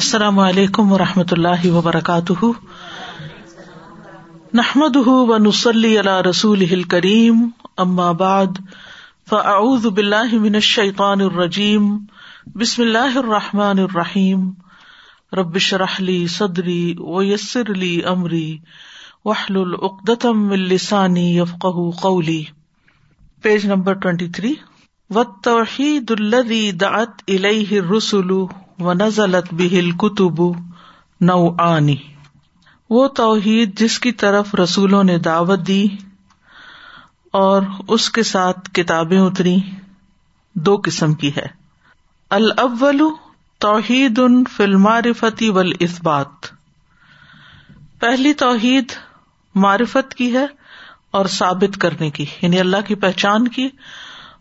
السلام علیکم و رحمۃ اللہ وبرکاتہ۔ نحمد و نسلی اللہ رسول کریم بعد، فاعوذ باللہ من الشیطان الرجیم، بسم اللہ الرحمٰن الرحیم۔ ربش رحلی صدری ویسر علی عمری وحل العقدم السانی یفق قولی۔ Page number twenty three. و توحید الدی دعت الیہ رسول و بہل کتب نو آنی وہ توحید جس کی طرف رسولوں نے دعوت دی اور اس کے ساتھ کتابیں اتری، دو قسم کی ہے۔ الاول توحید ان فلمارفتی ول اسبات پہلی توحید معرفت کی ہے اور ثابت کرنے کی یعنی اللہ کی پہچان کی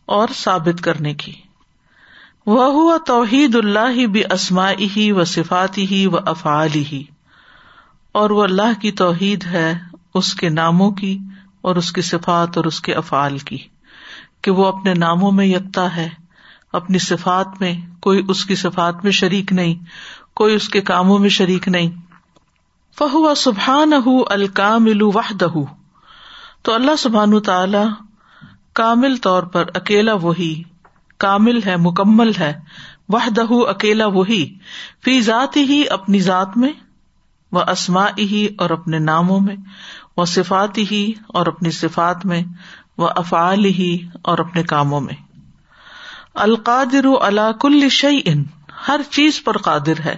اور ثابت کرنے کی۔ وہ ہوا توحید اللہ بھی اسماعی ہی و صفاتی ہی و افعالی ہی اور وہ اللہ کی توحید ہے اس کے ناموں کی اور اس کی صفات اور اس کے افعال کی، کہ وہ اپنے ناموں میں یکتا ہے، اپنی صفات میں کوئی اس کی صفات میں شریک نہیں، کوئی اس کے کاموں میں شریک نہیں۔ فہو سبحان الکامل وحدہ تو اللہ سبحان تعالی کامل طور پر اکیلا وہی کامل ہے، مکمل ہے۔ وحدہ اکیلا وہی۔ فی ذات ہی اپنی ذات میں وہ اسما ہی اور اپنے ناموں میں وہ صفات ہی اور اپنی صفات میں وہ افعال ہی اور اپنے کاموں میں۔ القادر کل شعی ان ہر چیز پر قادر ہے۔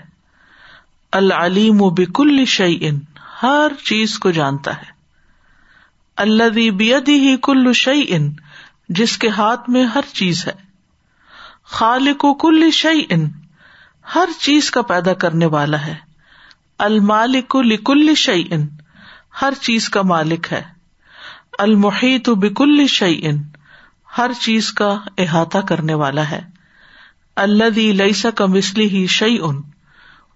العلیم و بکل شعی ان ہر چیز کو جانتا ہے۔ اللہ بیدی ہی کل شعی ان جس کے ہاتھ میں ہر چیز ہے۔ خالق و کل شعی ان ہر چیز کا پیدا کرنے والا ہے۔ المالک لکل شعی ان ہر چیز کا مالک ہے۔ المحیط بکل شعی ان ہر چیز کا احاطہ کرنے والا ہے۔ اللہ لئیسا کا مسلی ہی شعی ان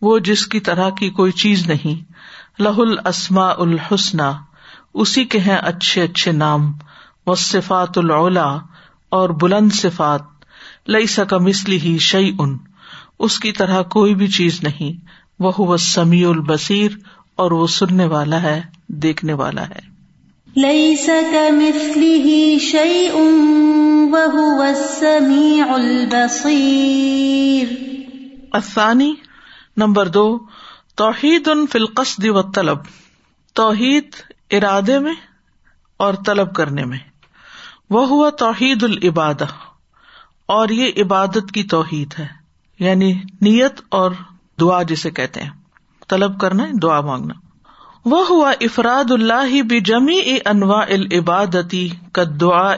وہ جس کی طرح کی کوئی چیز نہیں۔ لہ السما الحسن اسی کے ہیں اچھے اچھے نام۔ و صفات العلا اور بلند صفات۔ لئی سکا مسلی ہی شعی ان اس کی طرح کوئی بھی چیز نہیں۔ وہ سمیع البصیر اور وہ سننے والا ہے دیکھنے والا ہے۔ لئی سک مسلی شعی وہ سمیع البصیر۔ افانی نمبر دو توحید ان فلقصد و طلب۔ توحید ارادے میں اور طلب کرنے میں۔ وہ ہوا توحید العباد اور یہ عبادت کی توحید ہے۔ یعنی نیت اور دعا جسے کہتے ہیں۔ طلب کرنا، دعا مانگنا۔ وہ ہوا افراد اللہ بھی جمی انواع العبادتی دعا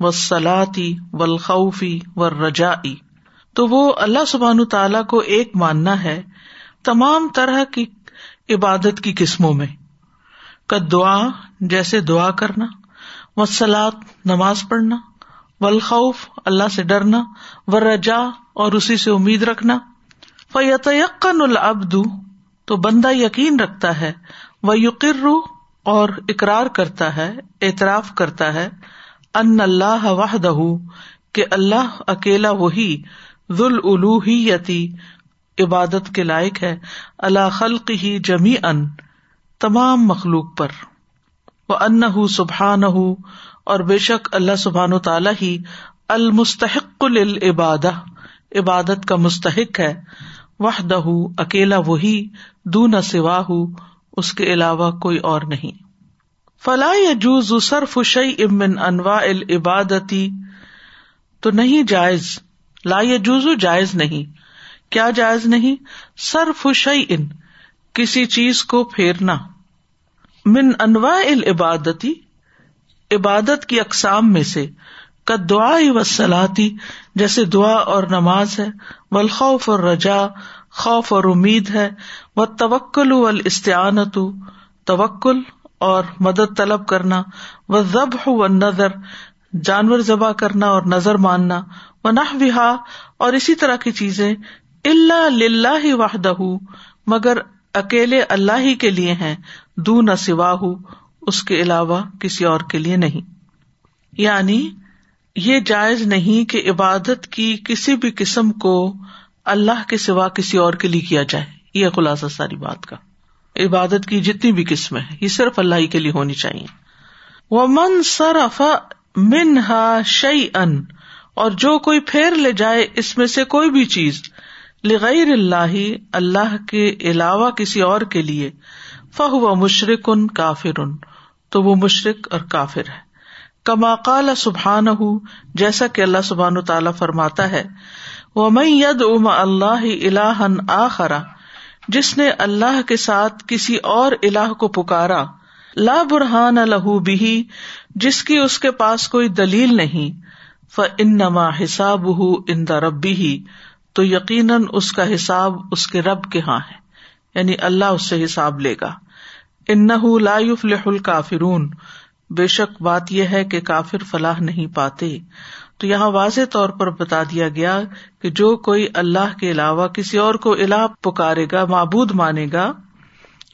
و سلاتی و خوفی و رجا تو وہ اللہ سبحان تعالیٰ کو ایک ماننا ہے تمام طرح کی عبادت کی قسموں میں۔ دعا جیسے دعا کرنا و سلاد نماز پڑھنا۔ ولخوف اللہ سے ڈرنا و رجا اور اسی سے امید رکھنا۔ فیت العبد، تو بندہ یقین رکھتا ہے۔ وہ یقر اور اقرار کرتا ہے، اعتراف کرتا ہے۔ ان اللہ وحدہ کہ اللہ اکیلا وہی ذل الوحیتی عبادت کے لائق ہے۔ اللہ خلق ہی جمی ان تمام مخلوق پر۔ وہ ان سبحان اور بے شک اللہ سبحان و تعالی ہی المستحق العباد عبادت کا مستحق ہے۔ وحدہ، اکیلا وہی، دون سوا اس کے علاوہ کوئی اور نہیں۔ فلاح جوز صرف شعی امن انواع العبادتی تو نہیں جائز، لا جوز جائز نہیں۔ کیا جائز نہیں؟ صرف شعی ان کسی چیز کو پھیرنا۔ من انواع العبادتی عبادت کی اقسام میں سے دعا و سلاتی جیسے دعا اور نماز ہے ولخوف اور رجا خوف اور امید ہے وہ توکل استعانت توکل اور مدد طلب کرنا وہ ضب و نظر جانور ذبح کرنا اور نظر ماننا و نہ اور اسی طرح کی چیزیں اللہ ہی واہدہ مگر اکیلے اللہ ہی کے لیے ہیں دو نہ سوا اس کے علاوہ کسی اور کے لیے نہیں۔ یعنی یہ جائز نہیں کہ عبادت کی کسی بھی قسم کو اللہ کے سوا کسی اور کے لیے کیا جائے۔ یہ خلاصہ ساری بات کا۔ عبادت کی جتنی بھی قسمیں ہیں، یہ صرف اللہ ہی کے لیے ہونی چاہیے۔ وہ من صرف منہا شعی ان اور جو کوئی پھیر لے جائے اس میں سے کوئی بھی چیز لغیر اللہ اللہ کے علاوہ کسی اور کے لیے فہ مشرق ان کافر۔ ان تو وہ مشرق اور کافر ہے۔ کما قال سبحان ہوں جیسا کہ اللہ سبحان و تعالیٰ فرماتا ہے وہ میں ید ام اللہ الہن آخرا جس نے اللہ کے ساتھ کسی اور الہ کو پکارا، لا برہان لہو بھی جس کی اس کے پاس کوئی دلیل نہیں ف ان نما حساب ہُ ان دا ربی ہی تو یقیناً اس کا حساب اس کے رب کے ہاں ہے یعنی اللہ اس سے حساب لے گا۔ ان لا يفلح الکافرون۔ بے شک بات یہ ہے کہ کافر فلاح نہیں پاتے۔ تو یہاں واضح طور پر بتا دیا گیا کہ جو کوئی اللہ کے علاوہ کسی اور کو الہ پکارے گا، معبود مانے گا،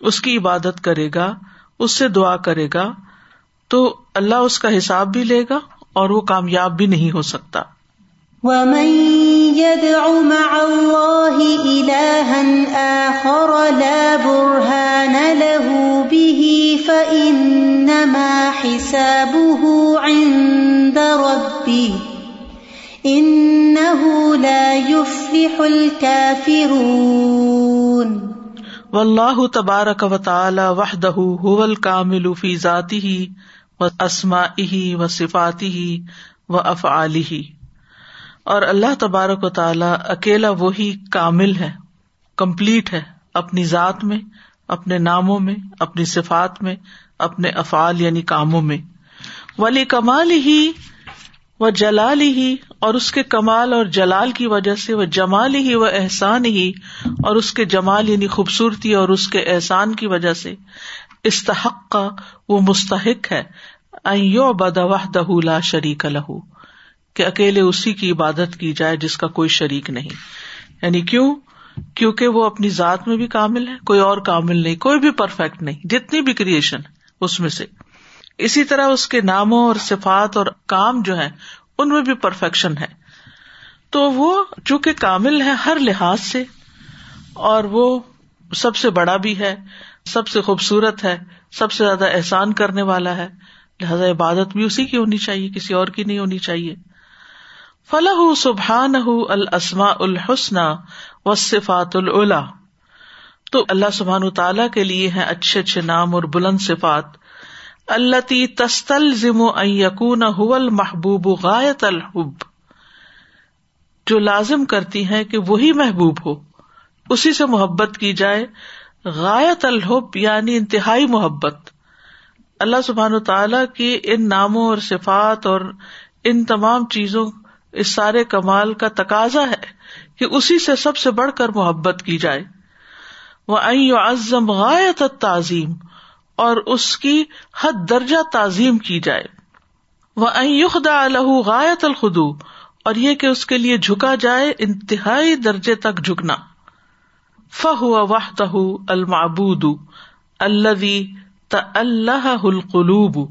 اس کی عبادت کرے گا، اس سے دعا کرے گا، تو اللہ اس کا حساب بھی لے گا اور وہ کامیاب بھی نہیں ہو سکتا۔ عند ربه واللہ تبارک و تعالی وحدہ هو الکامل فی ذاته و اسمائه و صفاته و افعاله اور اللہ تبارک و تعالی اکیلا وہی کامل ہے، کمپلیٹ ہے اپنی ذات میں اپنے ناموں میں، اپنی صفات میں، اپنے افعال یعنی کاموں میں۔ ولی کمال ہی وہ جلال ہی اور اس کے کمال اور جلال کی وجہ سے وہ جمال ہی وہ احسان ہی اور اس کے جمال یعنی خوبصورتی اور اس کے احسان کی وجہ سے۔ استحق کا وہ مستحق ہے۔ لا شریک لہو کہ اکیلے اسی کی عبادت کی جائے جس کا کوئی شریک نہیں۔ یعنی کیوں؟ کیونکہ وہ اپنی ذات میں بھی کامل ہے، کوئی اور کامل نہیں، کوئی بھی پرفیکٹ نہیں، جتنی بھی کریشن اس میں سے۔ اسی طرح اس کے ناموں اور صفات اور کام جو ہے ان میں بھی پرفیکشن ہے۔ تو وہ چونکہ کامل ہے ہر لحاظ سے، اور وہ سب سے بڑا بھی ہے، سب سے خوبصورت ہے، سب سے زیادہ احسان کرنے والا ہے۔ لہذا عبادت بھی اسی کی ہونی چاہیے، کسی اور کی نہیں ہونی چاہیے۔ فلاح سبحان السما الحسن و صفات تو اللہ سبحان تعالیٰ کے لیے ہے اچھے اچھے نام اور بلند صفات۔ اللہ تستل ضم یقون حول محبوب غایت الحب۔ جو لازم کرتی ہے کہ وہی محبوب ہو۔ اسی سے محبت کی جائے۔ غایت الحب یعنی انتہائی محبت۔ اللہ سبحان تعالی کی ان ناموں اور صفات اور ان تمام چیزوں، اس سارے کمال کا تقاضا ہے۔ کہ اسی سے سب سے بڑھ کر محبت کی جائے۔ وہ ازم غایت تعظیم اور اس کی حد درجہ تعظیم کی جائے۔ وہ یخدا الح غایت الخدو اور یہ کہ اس کے لیے جھکا جائے، انتہائی درجے تک جھکنا۔ فہ واہ تہ المعبود اللہ اللہ القلوب۔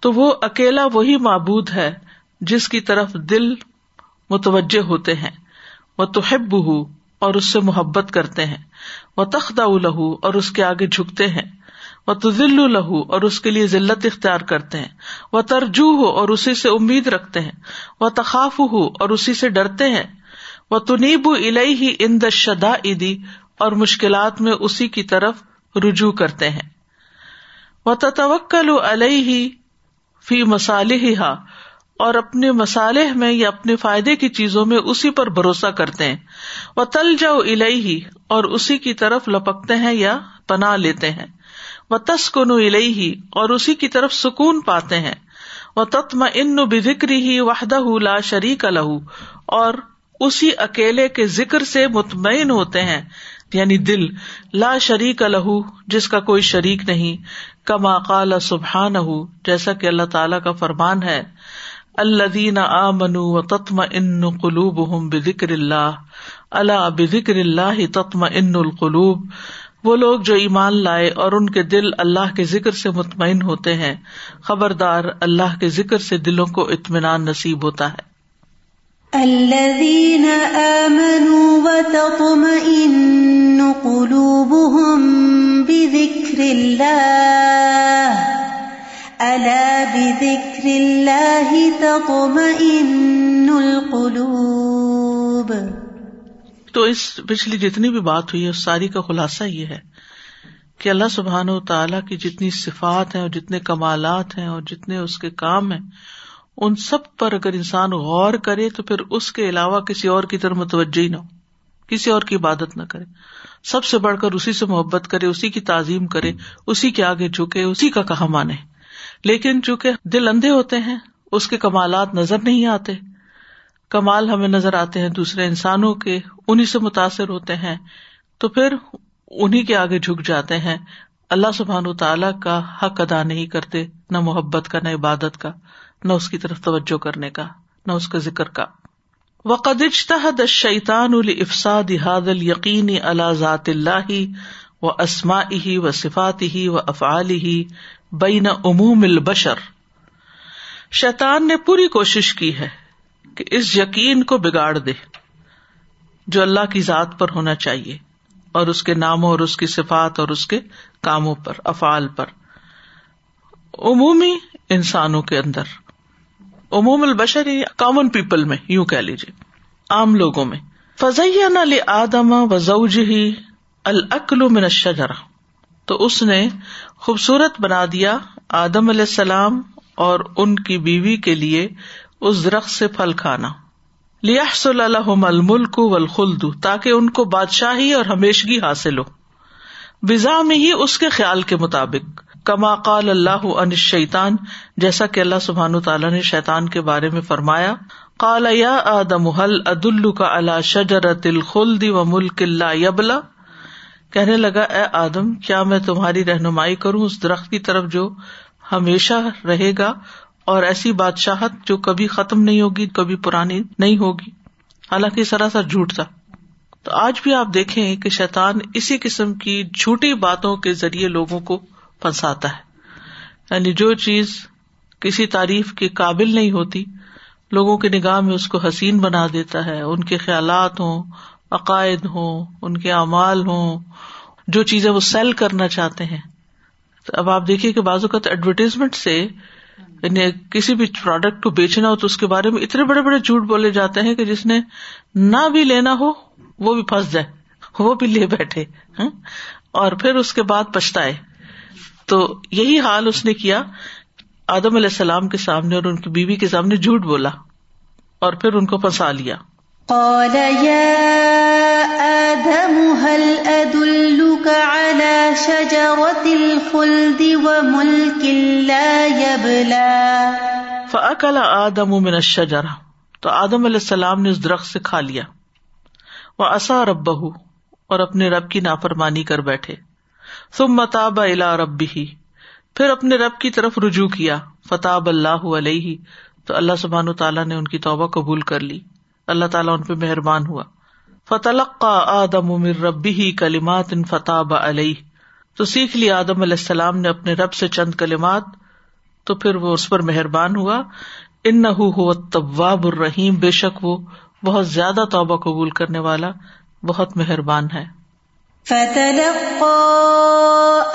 تو وہ اکیلا وہی معبود ہے جس کی طرف دل متوجہ ہوتے ہیں۔ وہ تو اور اس سے محبت کرتے ہیں۔ وہ تخت لہو اور اس کے آگے جھکتے ہیں۔ وہ تزل لہو اور اس کے لیے ذلت اختیار کرتے ہیں۔ وہ ترجو ہو اور اسی سے امید رکھتے ہیں۔ وہ تخاف ہو اور اسی سے ڈرتے ہیں۔ وہ تنیب الہی ہی ان دشدا عیدی اور مشکلات میں اسی کی طرف رجوع کرتے ہیں۔ وہ تتوکل علیہ ہی فی مسالح اور اپنے مسالح میں یا اپنے فائدے کی چیزوں میں اسی پر بھروسہ کرتے ہیں۔ وہ تل جاؤ الہی اور اسی کی طرف لپکتے ہیں یا پناہ لیتے ہیں۔ وہ تسکن ہی اور اسی کی طرف سکون پاتے ہیں۔ وہ تتم ان بکری ہی وحدہ لا شریک الح اور اسی اکیلے کے ذکر سے مطمئن ہوتے ہیں۔ یعنی دل، لا شریک الح جس کا کوئی شریک نہیں۔ کما قال سبحان جیسا کہ اللہ تعالی کا فرمان ہے۔ الدین آ منو و تتم ان قلوب ہوں بکر اللہ اللہ بکر اللہ تتم ان القلوب۔ وہ لوگ جو ایمان لائے اور ان کے دل اللہ کے ذکر سے مطمئن ہوتے ہیں، خبردار اللہ کے ذکر سے دلوں کو اطمینان نصیب ہوتا ہے۔ الذين آمنوا وتطمئن قلوبهم بذكر الله ألا بذكر الله تطمئن القلوب تو اس پچھلی جتنی بھی بات ہوئی ہے، اس ساری کا خلاصہ یہ ہے کہ اللہ سبحان و تعالیٰ کی جتنی صفات ہیں اور جتنے کمالات ہیں اور جتنے اس کے کام ہیں، ان سب پر اگر انسان غور کرے تو پھر اس کے علاوہ کسی اور کی طرف متوجہ ہی نہ ہو، کسی اور کی عبادت نہ کرے۔ سب سے بڑھ کر اسی سے محبت کرے، اسی کی تعظیم کرے، اسی کے آگے جھکے، اسی کا کہا مانے۔ لیکن چونکہ دل اندھے ہوتے ہیں، اس کے کمالات نظر نہیں آتے۔ کمال ہمیں نظر آتے ہیں، دوسرے انسانوں کے انہیں سے متاثر ہوتے ہیں۔ تو پھر انہیں کے آگے جھک جاتے ہیں۔ اللہ سبحان و تعالیٰ کا حق ادا نہیں کرتے، نہ محبت کا، نہ عبادت کا، نہ اس کی طرف توجہ کرنے کا، نہ اس کا ذکر کا۔ وقد اجتہد الشیطان لافساد هذا اليقین على ذات اللہ و اسمائه و صفاته و افعاله بین عموم البشر۔ شیطان نے پوری کوشش کی ہے کہ اس یقین کو بگاڑ دے جو اللہ کی ذات پر ہونا چاہیے اور اس کے ناموں اور اس کی صفات اور اس کے کاموں پر، افعال پر۔ عمومی انسانوں کے اندر۔ عموم البشر یعنی کامن پیپل میں، یوں کہہ لیجیے عام لوگوں میں۔ فضیہ نہ لے آدم و زوج ہی العقل من الشجرہ تو اس نے خوبصورت بنا دیا آدم علیہ السلام اور ان کی بیوی کے لیے اس درخت سے پھل کھانا۔ لیاحصل الحم الملک والخلد، تاکہ ان کو بادشاہی اور ہمیشگی حاصل ہو۔ بزا میں ہی اس کے خیال کے مطابق۔ کما قال اللہ ان شیطان جیسا کہ اللہ سبحان تعالیٰ نے شیطان کے بارے میں فرمایا۔ کال یا آدم حل عد کا اللہ شجرت الخلد و ملک اللہ یبلا؟ کہنے لگا، اے آدم، کیا میں تمہاری رہنمائی کروں اس درخت کی طرف جو ہمیشہ رہے گا اور ایسی بادشاہت جو کبھی ختم نہیں ہوگی، کبھی پرانی نہیں ہوگی؟ حالانکہ سراسر جھوٹ تھا۔ تو آج بھی آپ دیکھیں کہ شیطان اسی قسم کی جھوٹی باتوں کے ذریعے لوگوں کو پھنساتا ہے۔ یعنی جو چیز کسی تعریف کے قابل نہیں ہوتی، لوگوں کی نگاہ میں اس کو حسین بنا دیتا ہے، ان کے خیالات ہوں عقائد ہوں، ان کے اعمال ہوں، جو چیزیں وہ سیل کرنا چاہتے ہیں۔ تو اب آپ دیکھیے کہ بعض اوقات ایڈورٹیزمنٹ سے یعنی کسی بھی پروڈکٹ کو بیچنا ہو تو اس کے بارے میں اتنے بڑے بڑے جھوٹ بولے جاتے ہیں کہ جس نے نہ بھی لینا ہو، وہ بھی پھنس جائے، وہ بھی لے بیٹھے ہاں؟ اور پھر اس کے بعد پچھتا تو یہی حال اس نے کیا، آدم علیہ السلام کے سامنے اور ان کی بیوی کے سامنے جھوٹ بولا اور پھر ان کو پھنسا لیا۔ قال يا آدم هل أدلك على شجرة الخلد وملك لا يبلى؟ فأكل آدم من الشجرة تو آدم علیہ السلام نے اس درخت سے کھا لیا۔ وہ اصا رب اور اپنے رب کی نافرمانی کر بیٹھے۔ ثم متاب الا ربی پھر اپنے رب کی طرف رجوع کیا۔ فتح اللہ علیہ تو اللہ سبحان تعالیٰ نے ان کی توبہ قبول کر لی۔ اللہ تعالیٰ ان پہ مہربان ہوا۔ فتح آدم امر ربی ہی کلیمات ان فتح علیہ تو سیکھ لی آدم علیہ السلام نے اپنے رب سے چند کلمات، تو پھر وہ اس پر مہربان ہوا۔ ان نہ ہو طباب الرحیم بے شک وہ بہت زیادہ توبہ قبول کرنے والا، بہت مہربان ہے۔ فتلقى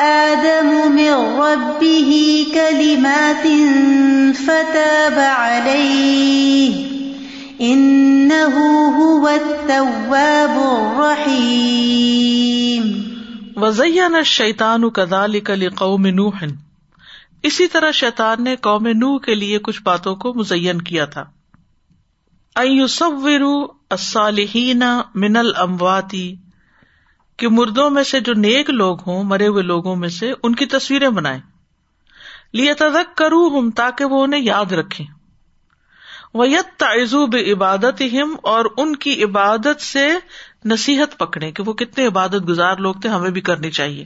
آدم من ربه كلمات فتاب عليه۔ إنه هو التواب الرحيم. وزین الشیطان كذلك لقوم نوح. اسی طرح شیطان نے قوم نوح کے لیے کچھ باتوں کو مزین کیا تھا. ایصوروا الصالحین من الامواتی کہ مردوں میں سے جو نیک لوگ ہوں، مرے ہوئے لوگوں میں سے ان کی تصویریں بنائے لیے تدک کروں ہوں تاکہ وہ انہیں یاد رکھے وہ یت تعزو عبادت ہم اور ان کی عبادت سے نصیحت پکڑے کہ وہ کتنے عبادت گزار لوگ تھے، ہمیں بھی کرنی چاہیے۔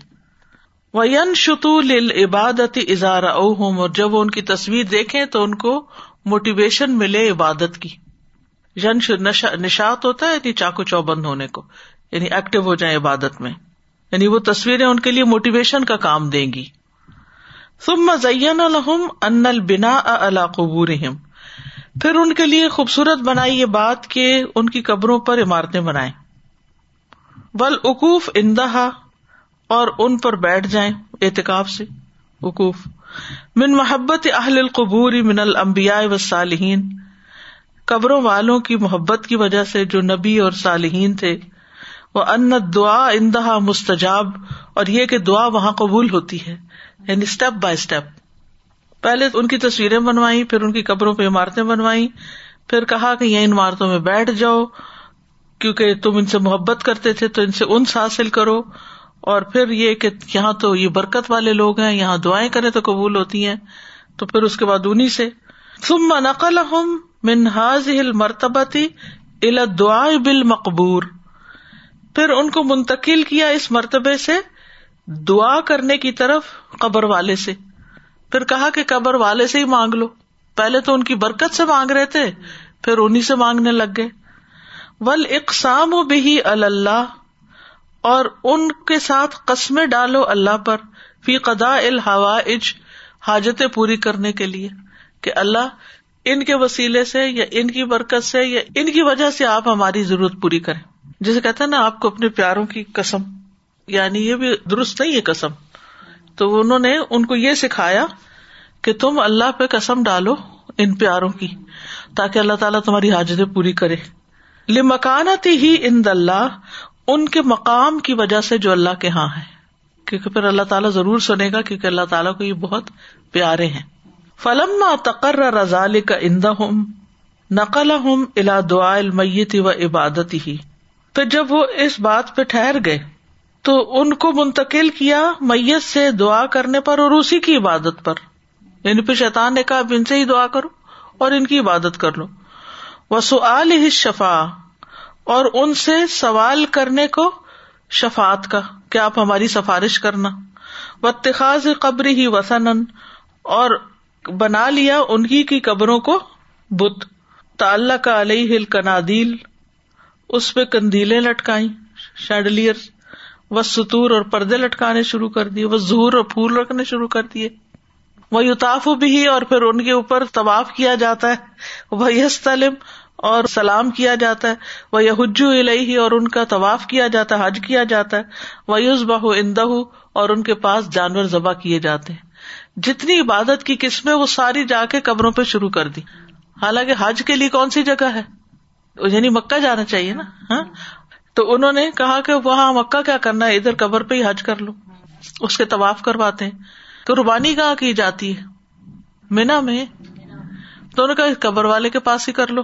وہ ین شتو عبادت اظہار اوہم اور جب وہ ان کی تصویر دیکھیں تو ان کو موٹیویشن ملے عبادت کی۔ ین نشات ہوتا ہے یعنی چاقو چوبند ہونے کو یعنی ایکٹیو ہو جائیں عبادت میں۔ یعنی وہ تصویریں ان کے لیے موٹیویشن کا کام دیں گی۔ ثم زین الحم ان البنا اللہ قبور پھر ان کے لیے خوبصورت بنائی یہ بات کہ ان کی قبروں پر عمارتیں بنائے بل اقوف اندہا اور ان پر بیٹھ جائیں اعتکاف سے۔ وقوف من محبت اہل القبور من المبیا و صالحین قبروں والوں کی محبت کی وجہ سے جو نبی اور صالحین تھے۔ وہ ان دعا اندہا مستجاب اور یہ کہ دعا وہاں قبول ہوتی ہے۔ یعنی اسٹیپ بائی اسٹیپ پہلے ان کی تصویریں بنوائی، پھر ان کی قبروں پہ عمارتیں بنوائی، پھر کہا کہ یہ عمارتوں میں بیٹھ جاؤ، کیونکہ تم ان سے محبت کرتے تھے تو ان سے انس حاصل کرو۔ اور پھر یہ کہ یہاں تو یہ برکت والے لوگ ہیں، یہاں دعائیں کرے تو قبول ہوتی ہیں۔ تو پھر اس کے بعد انہیں سے، ثم نقل من حاضل مرتبتی الا دعا بال مقبور پھر ان کو منتقل کیا اس مرتبے سے دعا کرنے کی طرف قبر والے سے۔ پھر کہا کہ قبر والے سے ہی مانگ لو۔ پہلے تو ان کی برکت سے مانگ رہے تھے، پھر انہیں سے مانگنے لگ گئے۔ ول اقسام و بہی اللہ اور ان کے ساتھ قسمیں ڈالو اللہ پر فی قدا الحوا اج حاجتیں پوری کرنے کے لیے۔ کہ اللہ ان کے وسیلے سے یا ان کی برکت سے یا ان کی وجہ سے آپ ہماری ضرورت پوری کریں۔ جسے کہتے ہیں نا، آپ کو اپنے پیاروں کی قسم یعنی یہ بھی درست نہیں ہے قسم۔ تو انہوں نے ان کو یہ سکھایا کہ تم اللہ پہ قسم ڈالو ان پیاروں کی، تاکہ اللہ تعالیٰ تمہاری حاجتیں پوری کرے۔ لمکانتی ہی ان اللہ، ان کے مقام کی وجہ سے جو اللہ کے ہاں ہے۔ کیونکہ پھر اللہ تعالیٰ ضرور سنے گا، کیونکہ اللہ تعالیٰ کو یہ بہت پیارے ہیں۔ فلم تقرر رزال کا اندا ہوں نقل ہوں الا دعا المیت و عبادت ہی تو جب وہ اس بات پہ ٹھہر گئے تو ان کو منتقل کیا میت سے دعا کرنے پر اور اسی کی عبادت پر۔ یعنی پھر شیطان نے کہا ان سے ہی دعا کرو اور ان کی عبادت کر لو۔ وہ ہی شفا اور ان سے سوال کرنے کو شفات کا کہ آپ ہماری سفارش کرنا۔ و قبر ہی وسن اور بنا لیا انہیں کی قبروں کو بت۔ تعلق علیہ ہل کنادیل اس پہ کندیلیں لٹکائی شیڈلیئر وہ ستور اور پردے لٹکانے شروع کر دیے، وہ زور اور پھول رکھنے شروع کر دیے۔ وہ یوتاف بھی اور پھر ان کے اوپر طواف کیا جاتا ہے۔ وہ یسلم اور سلام کیا جاتا ہے۔ وہ یحجو الہی اور ان کا طواف کیا جاتا ہے، حج کیا جاتا ہے۔ وہ یوز بہ اندہ اور ان کے پاس جانور ذبح کیے جاتے ہیں۔ جتنی عبادت کی قسمیں وہ ساری جا کے قبروں پہ شروع کر دی۔ حالانکہ حج کے لیے کون سی جگہ ہے؟ یعنی مکہ جانا چاہیے نا؟ ہاں؟ تو انہوں نے کہا کہ وہاں مکہ کیا کرنا ہے؟ ادھر قبر پہ ہی حج کر لو۔ اس کے طواف کرواتے ہیں۔ قربانی کہاں کی جاتی ہے؟ مینا میں۔ تو کہا، قبر والے کے پاس ہی کر لو۔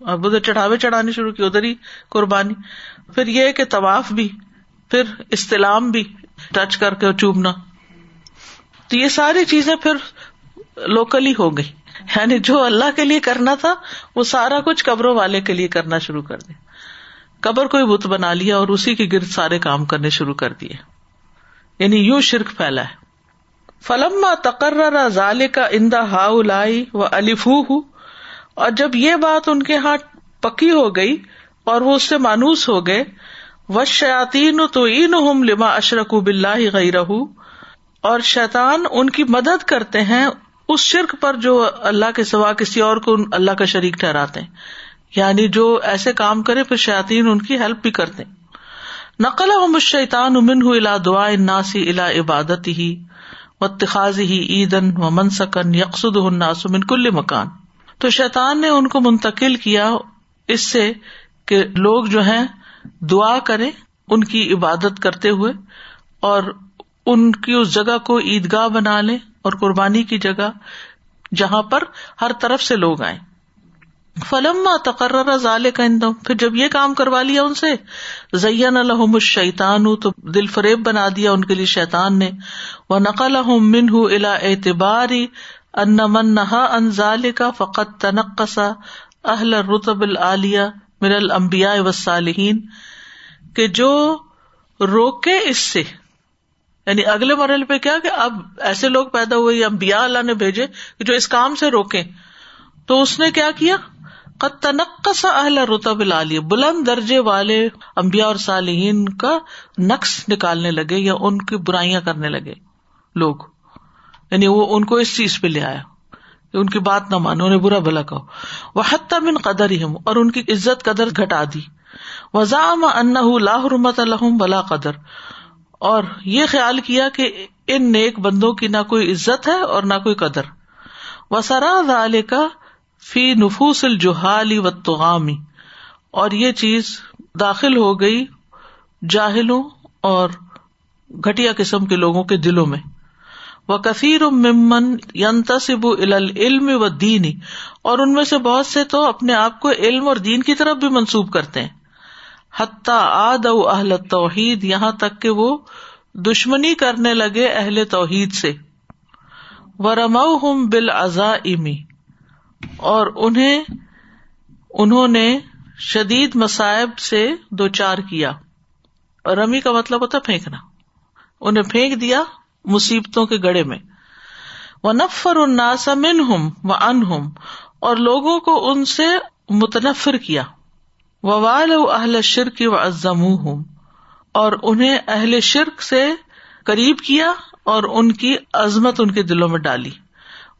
اب ادھر چڑھاوے چڑھانے شروع کی ادھر ہی قربانی۔ پھر یہ کہ طواف بھی، پھر استعلام بھی، ٹچ کر کے چوبنا۔ تو یہ ساری چیزیں پھر لوکلی ہو گئی۔ یعنی جو اللہ کے لیے کرنا تھا، وہ سارا کچھ قبروں والے کے لیے کرنا شروع کر دیا۔ قبر کو بت بنا لیا اور اسی کے گرد سارے کام کرنے شروع کر دیے۔ یعنی یوں شرک پھیلا ہے۔ فلم تقرر ضال کا اندا ہا لائی و الف اور جب یہ بات ان کے ہاں پکی ہو گئی اور وہ اس سے مانوس ہو گئے و شاطین تو این لما اشرک بلّہ گئی رہ اور شیطان ان کی مدد کرتے ہیں اس شرک پر جو اللہ کے سوا کسی اور کو اللہ کا شریک ٹھہراتے ہیں۔ یعنی جو ایسے کام کرے پھر شاطین ان کی ہیلپ بھی کرتے نقل شیطان امن ہُ الا دعا ناسی الا عبادت ہی و تخاظ ہی عیدن و منسکن یکسد الناس من کل مکان۔ تو شیطان نے ان کو منتقل کیا اس سے کہ لوگ جو ہیں دعا کرے ان کی عبادت کرتے ہوئے اور ان کی اس جگہ کو عیدگاہ بنا لے اور قربانی کی جگہ جہاں پر ہر طرف سے لوگ آئے فلم تقرر ضال کا پھر جب یہ کام کروا لیا ان سے زین الحم الشیطان، تو دل فریب بنا دیا ان کے لیے شیطان نے۔ وہ نقل من ہُ الا اعتباری ان من نہا ان ضال کا فقط تنقسا اہل رتب العالیہ من المبیا وسالحین کہ جو روکے اس سے یعنی اگلے مرحلے پہ کیا کہ اب ایسے لوگ پیدا ہوئے یا امبیا اللہ نے بھیجے جو اس کام سے روکے تو اس نے کیا کیا؟ قد تنقص اہل رتب العالیہ۔ بلند درجے والے امبیا اور صالحین کا نقص نکالنے لگے یا ان کی برائیاں کرنے لگے لوگ۔ یعنی وہ ان کو اس چیز پہ لے آیا ان کی بات نہ مانو، انہیں برا بلا کہو۔ وہ حتیٰ من قدر ہی اور ان کی عزت قدر گھٹا دی۔ وزام ان لاہ رمت الحم بلا قدر۔ اور یہ خیال کیا کہ ان نیک بندوں کی نہ کوئی عزت ہے اور نہ کوئی قدر۔ وسرا کا فی نفوس الجہالی و توغامی اور یہ چیز داخل ہو گئی جاہلوں اور گٹیا قسم کے لوگوں کے دلوں میں. وہ کثیر ممن ینتصب علم و دینی اور ان میں سے بہت سے تو اپنے آپ کو علم اور دین کی طرف بھی منسوب کرتے ہیں. حتیٰ آد او اہل توحید یہاں تک کہ وہ دشمنی کرنے لگے اہل توحید سے. و رما ہوں بال ازا اور انہیں انہوں نے شدید مصائب سے دو چار کیا۔ اور رمی کا مطلب ہوتا پھینکنا۔ انہیں پھینک دیا مصیبتوں کے گڑے میں۔ وہ نفر الناس من ہوں و ان ہوں اور لوگوں کو ان سے متنفر کیا۔ وال اہل شرک و ازم ہوں اور انہیں اہل شرک سے قریب کیا اور ان کی عظمت ان کے دلوں میں ڈالی۔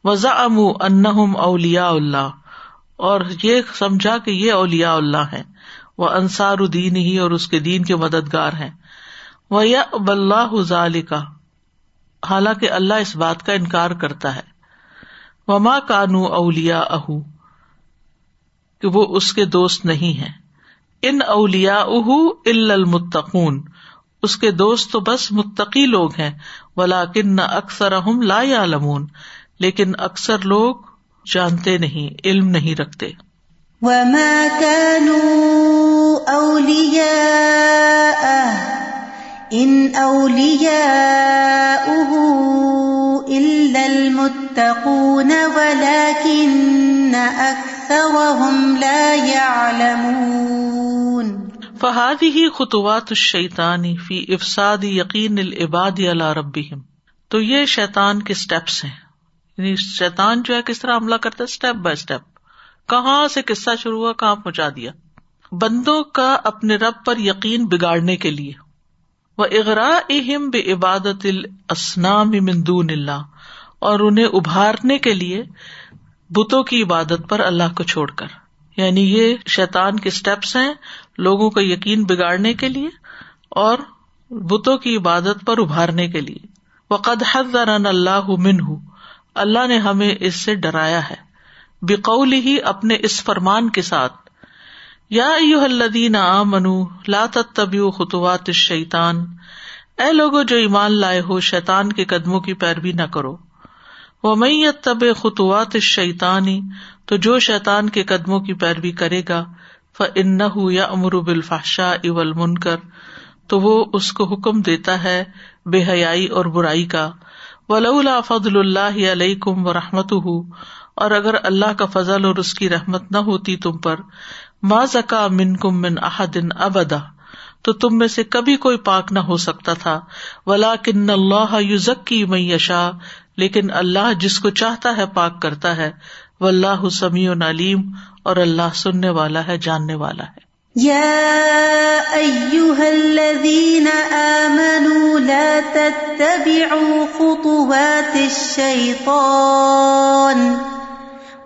وزا ام ان اولیا اللہ اور یہ سمجھا کہ یہ اولیا اللہ ہے وہ انصار الدین ہی اور اس کے دین کے مددگار ہیں۔ وہ یا اب کا حالانکہ اللہ اس بات کا انکار کرتا ہے۔ وما کانو اولیا اہ کہ وہ اس کے دوست نہیں ہے ان اولیا اہ المتقون۔ اس کے دوست تو بس متقی لوگ ہیں۔ ولا کن اکثر لا یا لمون لیکن اکثر لوگ جانتے نہیں علم نہیں رکھتے۔ ان اولیا المتقون ولكن اکثرهم لا يعلمون۔ فہادی ہی خطوات الشیطانی فی افساد یقین العباد علی ربهم۔ تو یہ شیطان کے اسٹیپس ہیں۔ یعنی شیطان جو ہے کس طرح حملہ کرتا ہے اسٹیپ بائی اسٹیپ کہاں سے قصہ شروع ہوا، کہاں پہنچا دیا؟ بندوں کا اپنے رب پر یقین بگاڑنے کے لیے. وہ اغرا اہم بے عبادت الاسنام مندون اللہ اور انہیں ابھارنے کے لیے بتوں کی عبادت پر اللہ کو چھوڑ کر. یعنی یہ شیطان کے اسٹیپس ہیں لوگوں کا یقین بگاڑنے کے لیے اور بتوں کی عبادت پر ابھارنے کے لیے. وہ قد حضرن اللہ من ہوں اللہ نے ہمیں اس سے ڈرایا ہے۔ بقول ہی اپنے اس فرمان کے ساتھ، یا الدین آ منو لا تبی خطوات شیتان اے لوگو جو ایمان لائے ہو شیتان کے قدموں کی پیروی نہ کرو۔ وہ میں تب خطوات شیتانی تو جو شیتان کے قدموں کی پیروی کرے گا ف ان یا امر بالفاشا اول منکر تو وہ اس کو حکم دیتا ہے بے حیائی اور برائی کا۔ ولا فضل اللہ علیہ کم و رحمت اور اگر اللہ کا فضل اور اس کی رحمت نہ ہوتی تم پر، ما زکا من کم من احدن ابدا، تو تم میں سے کبھی کوئی پاک نہ ہو سکتا تھا۔ ولا کن اللہ یوزکی میشا لیکن اللہ جس کو چاہتا ہے پاک کرتا ہے و اللہ سمیع نعلیم اور اللہ سننے والا ہے، جاننے والا ہے۔ يا أيها الذين آمنوا لا تتبعوا خطوات الشيطان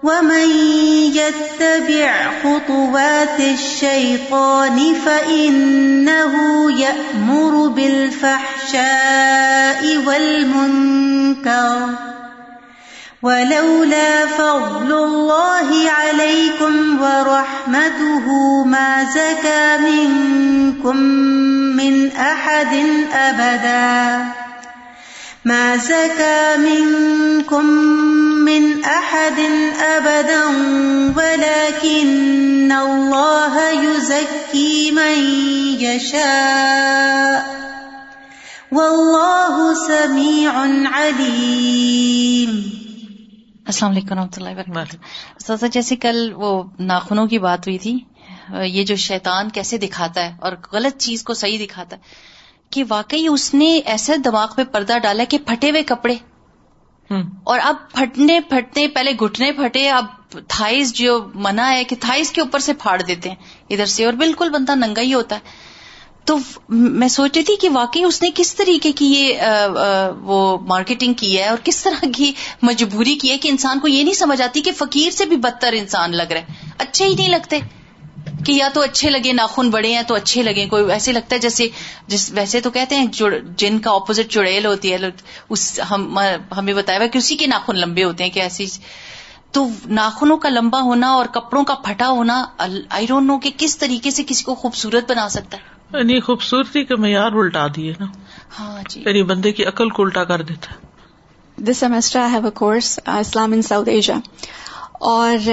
ومن يتبع خطوات الشيطان فإنه يأمر بالفحشاء والمنكر ولولا فضل الله عليكم ورحمته ما زكى منكم من أحد أبدا. ما زكى منكم من أحد أبدا، ولكن الله يزكي من يشاء. والله سميع عليم. السلام علیکم رحمۃ اللہ وبرکاتہ۔ جیسے کل وہ ناخنوں کی بات ہوئی تھی یہ جو شیطان کیسے دکھاتا ہے اور غلط چیز کو صحیح دکھاتا ہے کہ واقعی اس نے ایسے دماغ پہ پردہ ڈالا کہ پھٹے ہوئے کپڑے۔ اور اب پھٹنے پھٹنے پہلے گھٹنے پھٹے اب تھائز جو منع ہے کہ تھائز کے اوپر سے پھاڑ دیتے ہیں۔ ادھر سے اور بالکل بندہ ننگا ہی ہوتا ہے۔ تو میں سوچ رہی تھی کہ واقعی اس نے کس طریقے کی یہ وہ مارکیٹنگ کی ہے اور کس طرح کی مجبوری کی ہے کہ انسان کو یہ نہیں سمجھ آتی کہ فقیر سے بھی بدتر انسان لگ رہا ہے۔ اچھے ہی نہیں لگتے کہ یا تو اچھے لگے، ناخن بڑے ہیں تو اچھے لگے، کوئی ایسے لگتا ہے جیسے، جس، ویسے تو کہتے ہیں جن کا اپوزٹ چڑیل ہوتی ہے، اس ہمیں بتایا ہوا کہ اسی کے ناخن لمبے ہوتے ہیں کہ ایسی۔ تو ناخنوں کا لمبا ہونا اور کپڑوں کا پھٹا ہونا آئی ڈونٹ نو کہ کس طریقے سے کسی کو خوبصورت بنا سکتا ہے۔ یعنی خوبصورتی کا معیار الٹا دیے نا۔ ہاں جی۔ یعنی بندے کی عقل کو الٹا کر دیتا۔ This semester I have a course Islam in South Asia اور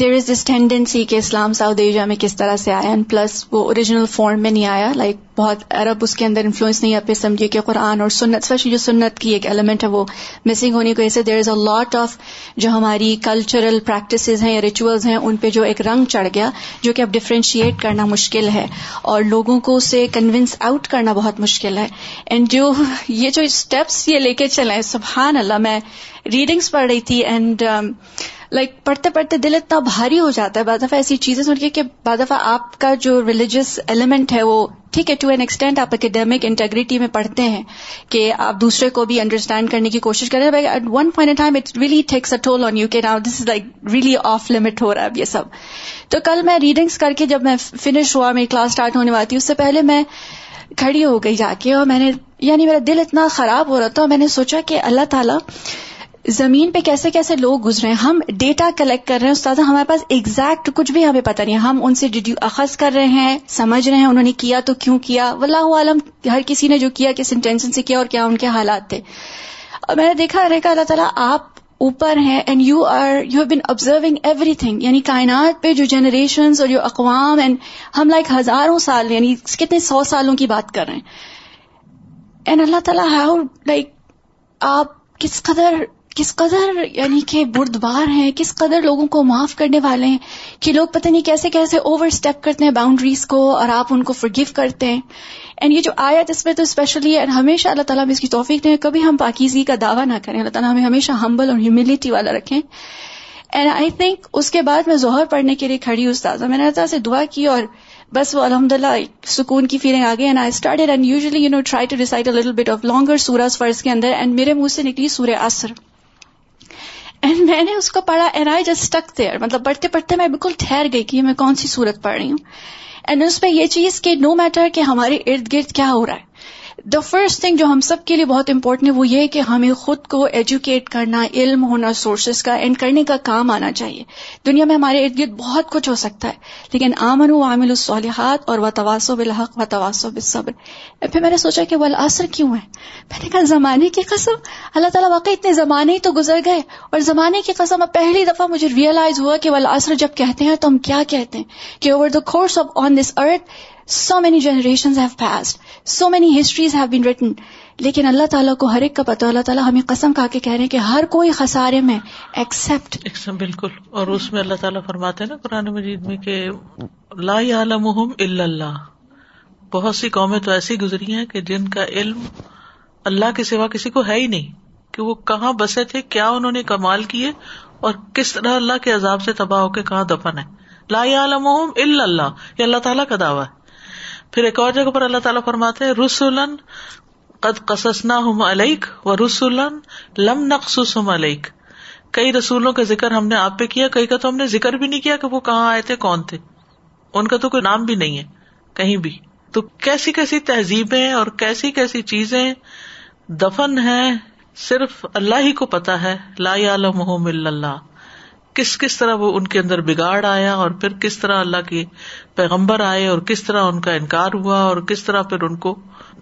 دیر از دس ٹینڈنسی کہ اسلام ساؤتھ ایشیا میں کس طرح سے آیا اینڈ پلس وہ اوریجنل فارم میں نہیں آیا لائک بہت عرب اس کے اندر انفلوئنس نہیں، آپ سمجھیے کہ قرآن اور سنت اسپیشلی جو سنت کی ایک ایلیمنٹ ہے، وہ مسنگ ہونے کی وجہ سے دیر از اے لاٹ آف جو ہماری کلچرل پریکٹسز ہیں یا ریچولز ہیں، ان پہ جو ایک رنگ چڑھ گیا، جو کہ اب ڈفرینشیٹ کرنا مشکل ہے، اور لوگوں کو اسے کنونس آؤٹ کرنا بہت مشکل ہے۔ اینڈ جو یہ جو اسٹیپس یہ لے کے چلے، سبحان اللہ، میں ریڈنگس پڑھ رہی تھی اینڈ لائک پڑھتے پڑھتے دل اتنا بھاری ہو جاتا ہے، بعض دفعہ ایسی چیزیں سن کے کہ بعض دفعہ آپ کا جو ریلیجیس ایلیمنٹ ہے وہ ٹھیک ہے ٹو این ایکسٹینٹ آپ اکیڈیمک انٹیگریٹی میں پڑھتے ہیں کہ آپ دوسرے کو بھی انڈرسٹینڈ کرنے کی کوشش کریں at one point time it really takes a toll on you کے now this is like really off limit ہو رہا ہے اب یہ سب۔ تو کل میں ریڈنگس کر کے جب میں فنش ہوا، میری کلاس اسٹارٹ ہونے والی تھی، اس سے پہلے میں کھڑی ہو گئی جا کے اور میں نے یعنی میرا دل اتنا خراب ہو رہا تھا میں نے سوچا کہ اللہ تعالیٰ زمین پہ کیسے کیسے لوگ گزرے ہیں، ہم ڈیٹا کلیکٹ کر رہے ہیں، استاد، ہمارے پاس ایگزیکٹ کچھ بھی ہمیں پتہ نہیں ہم ان سے اخذ کر رہے ہیں، سمجھ رہے ہیں، انہوں نے کیا تو کیوں کیا؟ واللہ عالم، ہر کسی نے جو کیا، کس انٹینشن سے کیا اور کیا ان کے حالات تھے۔ اور میں نے دیکھا، رہے اللہ تعالیٰ آپ اوپر ہیں and you are you have been observing every thing یعنی کائنات پہ جو جنریشن اور جو اقوام اینڈ ہم لائک ہزاروں سال یعنی کتنے سو سالوں کی بات کر رہے ہیں۔ اینڈ اللہ تعالیٰ ہاؤ لائک آپ کس قدر کس قدر یعنی کہ بردبار ہیں، کس قدر لوگوں کو معاف کرنے والے ہیں کہ لوگ پتہ نہیں کیسے کیسے اوور اسٹیپ کرتے ہیں باؤنڈریز کو اور آپ ان کو فرگیو کرتے ہیں۔ اینڈ یہ جو آیت اس میں تو اسپیشلی اینڈ ہمیشہ اللہ تعالیٰ میں اس کی توفیق دیں کبھی ہم پاکیزگی کا دعویٰ نہ کریں۔ اللہ تعالیٰ ہمیں ہمیشہ ہمبل اور ہیوملٹی والا رکھیں۔ اینڈ آئی تھنک اس کے بعد میں ظہر پڑھنے کے لیے کھڑی استاذہ میں نے اللہ سے دعا کی اور بس وہ الحمد للہ سکون کی فیلنگ آ گئی and I start and usually you know try to decide little bit of longer سورج فرض کے اندر۔ اینڈ میرے منہ سے نکلی سورہ اثر اینڈ میں نے اس کو پڑھا and I just stick there مطلب پڑھتے پڑھتے میں بالکل ٹھہر گئی کہ میں کون سی صورت پڑھ رہی ہوں. اینڈ اس پہ یہ چیز کہ نو میٹر کہ ہمارے ارد گرد کیا ہو رہا ہے. دا فرسٹ تھنگ جو ہم سب کے لیے بہت امپورٹنٹ ہے وہ یہ کہ ہمیں خود کو ایجوکیٹ کرنا، علم ہونا سورسز کا اینڈ کرنے کا کام آنا چاہیے۔ دنیا میں ہمارے ارد گرد بہت کچھ ہو سکتا ہے، لیکن آمن و عامل الصالحات اور و بالحق و بالصبر۔ پھر میں نے سوچا کہ وہ اثر کیوں ہے؟ میں نے کہا زمانے کی قسم، اللہ تعالیٰ واقعی اتنے زمانے ہی تو گزر گئے اور زمانے کی قسم اب پہلی دفعہ مجھے ریئلائز ہوا کہ اثر جب کہتے ہیں تو ہم کیا کہتے ہیں؟ کہ over the course of on this earth so many generation have passed so many histories have been written لیکن اللہ تعالیٰ کو ہر ایک کا پتا اللہ تعالیٰ ہمیں قسم کھا کے کہہ رہے ہیں کہ ہر کوئی خسارے میں ایکسپٹ بالکل۔ اور اس میں اللہ تعالیٰ فرماتے ہیں نا قرآن مجید میں کہ لا عالم اللہ۔ بہت سی قومیں تو ایسی گزری ہیں کہ جن کا علم اللہ کے سوا کسی کو ہے ہی نہیں۔ کہ وہ کہاں بسے تھے، کیا انہوں نے کمال کیے اور کس طرح اللہ کے عذاب سے تباہ ہو کے کہاں دفن ہے لا عالم اللہ۔ یہ اللہ تعالیٰ کا دعویٰ ہے۔ پھر ایک اور جگہ پر اللہ تعالیٰ فرماتے رسولن قد قسنا ہم علیک و رسولن لم نقص ہم علیک۔ کئی رسولوں کا ذکر ہم نے آپ پہ کیا، کئی کا تو ہم نے ذکر بھی نہیں کیا کہ وہ کہاں آئے تھے، کون تھے۔ ان کا تو کوئی نام بھی نہیں ہے، کہیں بھی۔ تو کیسی کیسی تہذیبیں اور کیسی کیسی چیزیں دفن ہے صرف اللہ ہی کو پتا ہے، لا عالم اللہ۔ کس کس طرح وہ ان کے اندر بگاڑ آیا اور پھر کس طرح اللہ کے پیغمبر آئے اور کس طرح ان کا انکار ہوا اور کس طرح پھر ان کو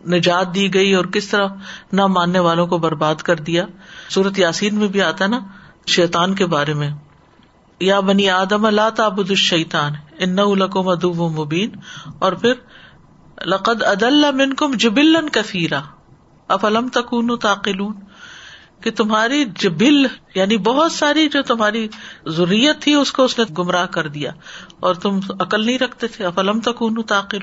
نجات دی گئی اور کس طرح نہ ماننے والوں کو برباد کر دیا۔ سورت یاسین میں بھی آتا نا شیتان کے بارے میں۔ یا بنی آدم اللہ تعبد الشیطان ان لکم ادو و مبین۔ اور پھر، لقد ادل من کم جبل کثیرا، افلم تکون تاقلون۔ کہ تمہاری جبل یعنی بہت ساری جو تمہاری ضروریت تھی اس کو اس نے گمراہ کر دیا۔ اور تم عقل نہیں رکھتے تھے۔ افلم تک تاقل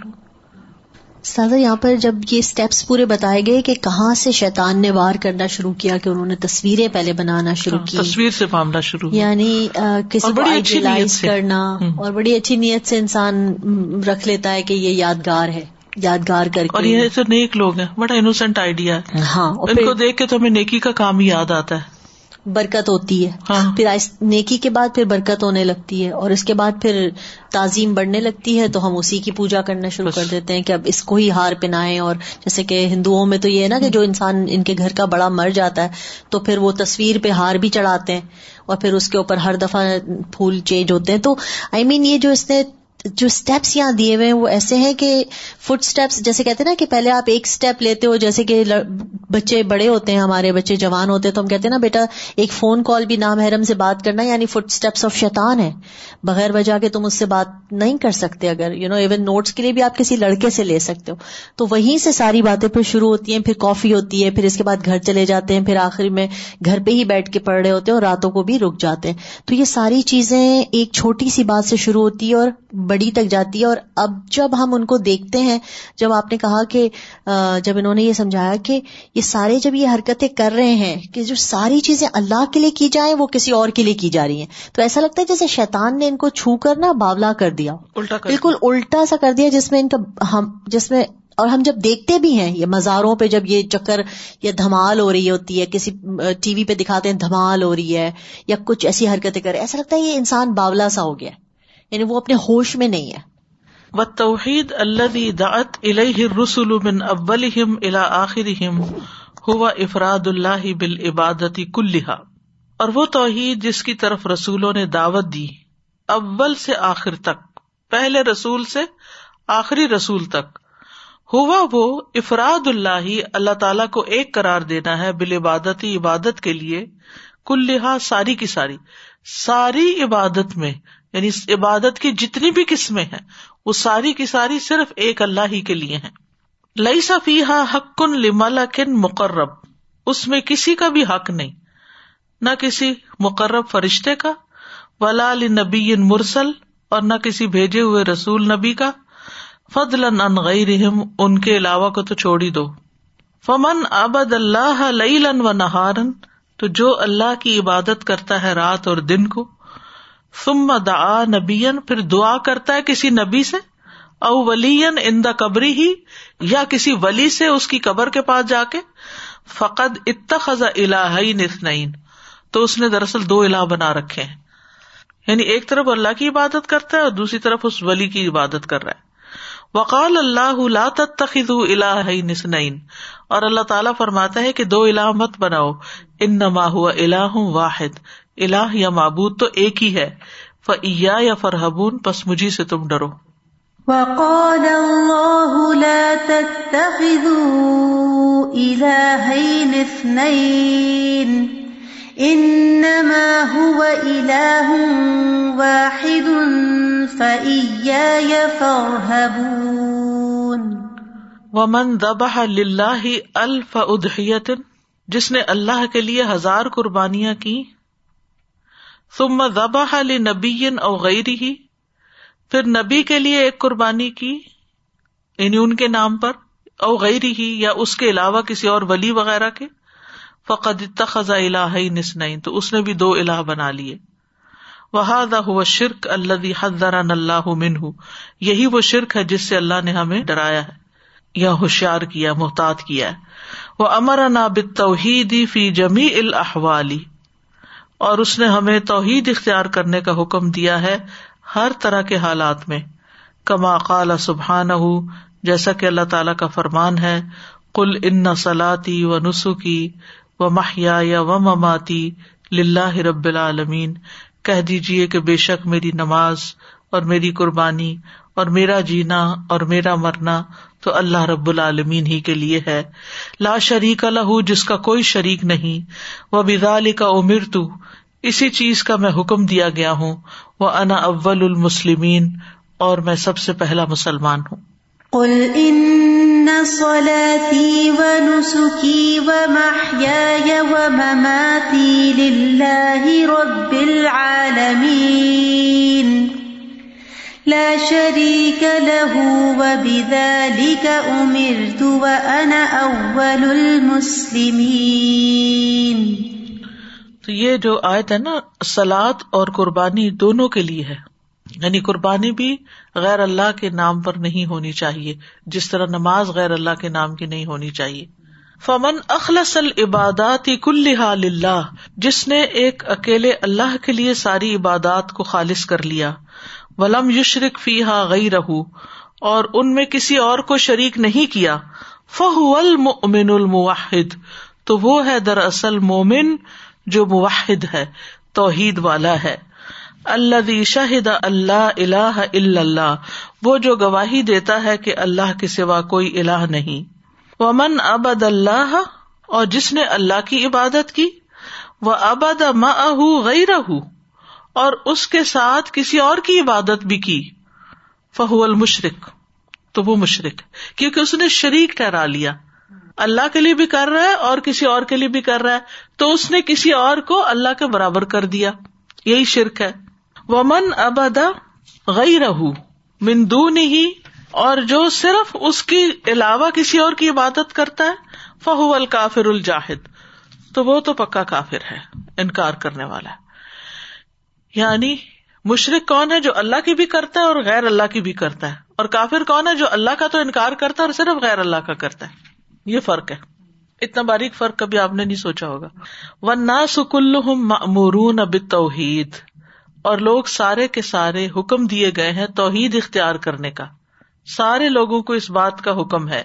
سادہ یہاں پر جب یہ اسٹیپس پورے بتائے گئے کہ کہاں سے شیطان نے وار کرنا شروع کیا کہ انہوں نے تصویریں پہلے بنانا شروع کی تصویر سے معاملہ شروع یعنی کسی کو آئیڈیلائز کرنا۔ اور بڑی اچھی نیت سے انسان رکھ لیتا ہے کہ یہ یادگار ہے۔ یادگار کر کے۔ اور یہ تو نیک لوگ ہیں بڑا انوسینٹ آئیڈیا ہے۔ ہاں ان کو دیکھ کے تو ہمیں نیکی کا کام ہی یاد آتا ہے۔ برکت ہوتی ہے۔ ہاں۔ پھر نیکی کے بعد پھر برکت ہونے لگتی ہے اور اس کے بعد پھر تعظیم بڑھنے لگتی ہے تو ہم اسی کی پوجا کرنا شروع کر دیتے ہیں کہ اب اس کو ہی ہار پہنائیں اور جیسے کہ ہندوؤں میں تو یہ ہے نا کہ جو انسان ان کے گھر کا بڑا مر جاتا ہے تو پھر وہ تصویر پہ ہار بھی چڑھاتے ہیں۔ اور پھر اس کے اوپر ہر دفعہ پھول چینج ہوتے ہیں۔ تو آئی مین یہ جو اس نے جو اسٹیپس یہاں دیے ہوئے ہیں وہ ایسے ہیں کہ فٹ اسٹیپس جیسے کہتے ہیں نا کہ پہلے آپ ایک اسٹیپ لیتے ہو، جیسے کہ بچے بڑے ہوتے ہیں، ہمارے بچے جوان ہوتے ہیں، تو ہم کہتے ہیں نا، بیٹا، ایک فون کال بھی نام حرم سے بات کرنا یعنی فٹ اسٹیپس آف شیطان ہے۔ بغیر وجہ کے تم اس سے بات نہیں کر سکتے اگر یو نو ایون نوٹس کے لیے بھی آپ کسی لڑکے سے لے سکتے ہو۔ تو وہیں سے ساری باتیں پھر شروع ہوتی ہیں، پھر کافی ہوتی ہے، پھر اس کے بعد گھر چلے جاتے ہیں، پھر آخر میں گھر پہ ہی بیٹھ کے پڑھ رہے ہوتے ہیں اور راتوں کو بھی رک جاتے ہیں۔ تو یہ ساری چیزیں ایک چھوٹی سی بات سے شروع ہوتی ہے اور بڑی تک جاتی ہے اور اب جب ہم ان کو دیکھتے ہیں جب آپ نے کہا کہ جب انہوں نے یہ سمجھایا کہ یہ سارے جب یہ حرکتیں کر رہے ہیں کہ جو ساری چیزیں اللہ کے لیے کی جائیں وہ کسی اور کے لیے کی جا رہی ہیں۔ تو ایسا لگتا ہے جیسے شیطان نے ان کو چھو کر نا باولا کر دیا۔ الٹا بالکل الٹا سا کر دیا جس میں ان کا ہم جس میں اور ہم جب دیکھتے بھی ہیں یہ مزاروں پہ جب یہ چکر یا دھمال ہو رہی ہوتی ہے کسی ٹی وی پہ دکھاتے ہیں دھمال ہو رہی ہے یا کچھ ایسی حرکتیں کر رہے ہیں ایسا لگتا ہے یہ انسان باولا سا ہو گیا۔ ہے یعنی وہ اپنے ہوش میں نہیں ہے۔ و توحید الذي دعت الیہ الرسل من اولہم الى آخرہم ہوا افراد اللہ بالعبادت کلہا۔ اور وہ توحید جس کی طرف رسولوں نے دعوت دی، اول سے آخر تک، پہلے رسول سے آخری رسول تک۔ ہوا وہ افراد اللہ اللہ تعالی کو ایک قرار دینا ہے بالعبادت، عبادت کے لیے، کلہا ساری کی ساری۔ ساری عبادت میں یعنی اس عبادت کی جتنی بھی قسمیں ہیں، وہ ساری کی ساری صرف ایک اللہ ہی کے لیے ہیں۔ لئی صفیحا حق لملکن مقرب۔ اس میں کسی کا بھی حق نہیں۔ نہ کسی مقرب فرشتے کا، ولا نبی مرسل، اور نہ کسی بھیجے ہوئے رسول نبی کا۔ فضل ان غیرہم ان کے علاوہ کو تو چھوڑ ہی دو۔ فمن ابد اللہ لیلن و نہارن تو جو اللہ کی عبادت کرتا ہے رات اور دن کو ثم دعا نبین پھر دعا کرتا ہے کسی نبی سے، او ولین ان دا قبری ہی یا کسی ولی سے اس کی قبر کے پاس جا کے، فقد اتخذ الہین اثنین۔ تو اس نے دراصل دو الہ بنا رکھے ہیں۔ یعنی ایک طرف اللہ کی عبادت کرتا ہے اور دوسری طرف اس ولی کی عبادت کر رہا ہے۔ وقال اللہ لا تتخذوا الہین اثنین۔ اور اللہ تعالیٰ فرماتا ہے کہ دو الہ مت بناؤ۔ انما هو الہ واحد۔ الہ یا معبود تو ایک ہی ہے۔ فیا یا فرحبون پس مجھے سے تم ڈرو۔ وقال الله لا تتخذوا إلهين اثنين إنما هو إله واحد فإياي فارهبون ومن ذبح للہ الف ادحیت جس نے اللہ کے لیے ہزار قربانیاں کی ثم ذبح لنبی او غیرہ پھر نبی کے لیے ایک قربانی کی یعنی ان کے نام پر، او غیرہ یا اس کے علاوہ کسی اور ولی وغیرہ کے۔ فقد اتخذ الہین اثنین، تو اس نے بھی دو الہ بنا لیے۔ وہذا هو الشرک الذي حذرنا اللہ منہ۔ یہی وہ شرک ہے جس سے اللہ نے ہمیں ڈرایا ہے، یا ہوشیار کیا، محتاط کیا ہے۔ وہ امرنا بالتوحید فی جمیع الاحوال اور اس نے ہمیں توحید اختیار کرنے کا حکم دیا ہے ہر طرح کے حالات میں۔ کما قال سبحان جیسا کہ اللہ تعالیٰ کا فرمان ہے کل ان سلاتی و نسخی و محیا یا و مماتی لاہ رب العالمین۔ کہہ دیجیے کہ بے شک میری نماز اور میری قربانی اور میرا جینا اور میرا مرنا تو اللہ رب العالمین ہی کے لیے ہے۔ لا شریک الح جس کا کوئی شریک نہیں۔ وہ بدال کا امر تو اسی چیز کا میں حکم دیا گیا ہوں۔ وہ انا اول المسلمین، اور میں سب سے پہلا مسلمان ہوں۔ قل ان صلاتي ونسكي ومحياي ومماتي لله رب العالمين لا شريك له وبذلك امرت وانا اول المسلمين. تو یہ جو آیت ہے نا سلاد اور قربانی دونوں کے لیے ہے۔ یعنی قربانی بھی غیر اللہ کے نام پر نہیں ہونی چاہیے، جس طرح نماز غیر اللہ کے نام کی نہیں ہونی چاہیے۔ فمن اخلص العبادات کلحا اللہ جس نے ایک اکیلے اللہ کے لیے ساری عبادات کو خالص کر لیا۔ ولم یشرق فی ہا گئی رہو اور ان میں کسی اور کو شریک نہیں کیا۔ فہ المن المواحد تو وہ ہے دراصل مومن جو موحد ہے، توحید والا ہے۔ اللہ شاہد اللہ اللہ اللہ، وہ جو گواہی دیتا ہے کہ اللہ کے سوا کوئی اللہ نہیں۔ ومن ابد اللہ، اور جس نے اللہ کی عبادت کی۔ وہ ابد غیر اور اس کے ساتھ کسی اور کی عبادت بھی کی۔ فہو المشرق تو وہ مشرق کیونکہ اس نے شریک ٹھہرا لیا۔ اللہ کے لیے بھی کر رہا ہے اور کسی اور کے لیے بھی کر رہا ہے۔ تو اس نے کسی اور کو اللہ کے برابر کر دیا۔ یہی شرک ہے۔ ومن ابدا غی رہ مندون ہی اور جو صرف اس کی علاوہ کسی اور کی عبادت کرتا ہے فہو الکافر الجاہد تو وہ تو پکا کافر ہے، انکار کرنے والا ہے۔ یعنی مشرق کون ہے جو اللہ کی بھی کرتا ہے اور غیر اللہ کی بھی کرتا ہے؟ اور کافر کون ہے جو اللہ کا تو انکار کرتا ہے اور صرف غیر اللہ کا کرتا ہے؟ یہ فرق ہے۔ اتنا باریک فرق کبھی آپ نے نہیں سوچا ہوگا۔ ون نا سکل مرون اب توحید اور لوگ سارے کے سارے حکم دیے گئے ہیں توحید اختیار کرنے کا۔ سارے لوگوں کو اس بات کا حکم ہے۔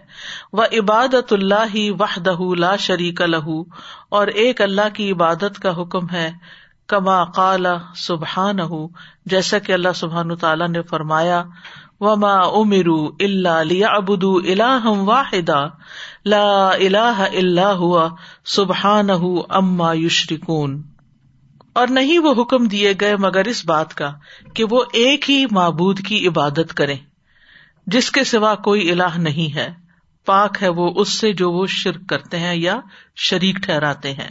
وہ عبادت اللہ ہی وحدہ لا شریک لہو اور ایک اللہ کی عبادت کا حکم ہے۔ کما کالا سبحان جیسا کہ اللہ سبحان تعالیٰ نے فرمایا، وما امرو اللہ لیا ابدو اللہ واحدہ لا الہ الا ہوا سبحان اما یشرکون اور نہیں وہ حکم دیے گئے مگر اس بات کا کہ وہ ایک ہی معبود کی عبادت کریں، جس کے سوا کوئی الہ نہیں ہے۔ پاک ہے وہ اس سے جو وہ شرک کرتے ہیں یا شریک ٹھہراتے ہیں۔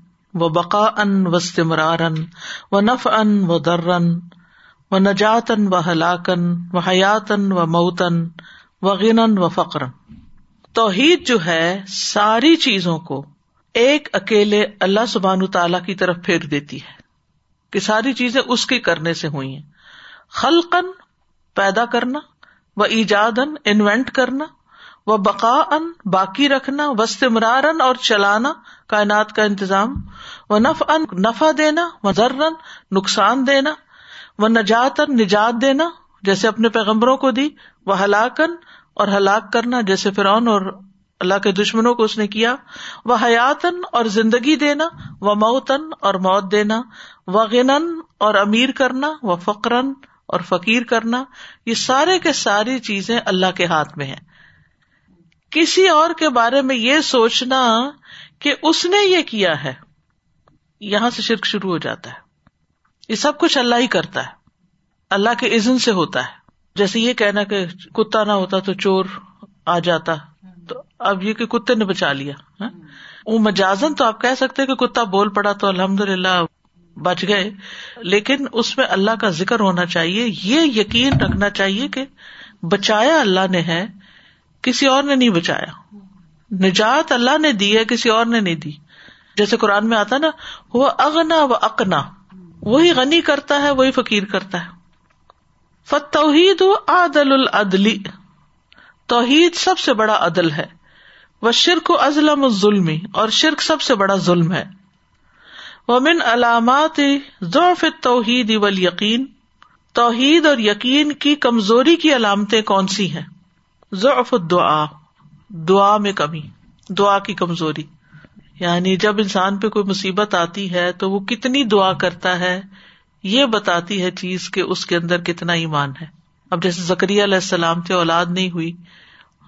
و بقا ان و سمرارن و نف ان و درن و نجاتن و ہلاکن و حیاتن و موتن و غنن و فقرن توحید جو ہے ساری چیزوں کو ایک اکیلے اللہ سبحان تعالی کی طرف پھیر دیتی ہے کہ ساری چیزیں اس کے کرنے سے ہوئی ہیں۔ خلقن پیدا کرنا وہ ایجادن انوینٹ کرنا وہ بقا ان باقی رکھنا وسطمرارن اور چلانا کائنات کا انتظام، وہ نف ان نفع دینا و ذرن نقصان دینا، وہ نجاتن نجات دینا، جیسے اپنے پیغمبروں کو دی، وہ ہلاکن اور ہلاک کرنا، جیسے فرعون اور اللہ کے دشمنوں کو اس نے کیا، وہ حیاتن اور زندگی دینا، وہ موتن اور موت دینا، وہ غنن اور امیر کرنا، وہ فقرن اور فقیر کرنا، یہ سارے کے ساری چیزیں اللہ کے ہاتھ میں ہیں۔ کسی اور کے بارے میں یہ سوچنا کہ اس نے یہ کیا ہے۔ یہاں سے شرک شروع ہو جاتا ہے۔ یہ سب کچھ اللہ ہی کرتا ہے۔ اللہ کے عزن سے ہوتا ہے۔ جیسے یہ کہنا کہ کتا نہ ہوتا تو چور آ جاتا۔ تو اب یہ کہ کتے نے بچا لیا۔ ہاں؟ وہ مجازن تو آپ کہہ سکتے کہ کتا بول پڑا تو الحمد للہ بچ گئے۔ لیکن اس میں اللہ کا ذکر ہونا چاہیے۔ یہ یقین رکھنا چاہیے کہ بچایا اللہ نے ہے، کسی اور نے نہیں بچایا۔ نجات اللہ نے دی ہے، کسی اور نے نہیں دی۔ جیسے قرآن میں آتا نا وہ اگنا و اکنا وہی غنی کرتا ہے، وہی فقیر کرتا ہے۔ فتوحید عدل العدلی توحید سب سے بڑا عدل ہے۔ وہ شرک و ازلم ظلم اور شرک سب سے بڑا ظلم ہے۔ ومن علامات ضعف توحید اول یقین توحید اور یقین کی کمزوری کی علامتیں کون سی ہیں؟ ضعف دعا دعا میں کمی، دعا کی کمزوری۔ یعنی جب انسان پہ کوئی مصیبت آتی ہے تو وہ کتنی دعا کرتا ہے، یہ بتاتی ہے چیز کہ اس کے اندر کتنا ایمان ہے۔ اب جیسے زکری علیہ السلام سے اولاد نہیں ہوئی،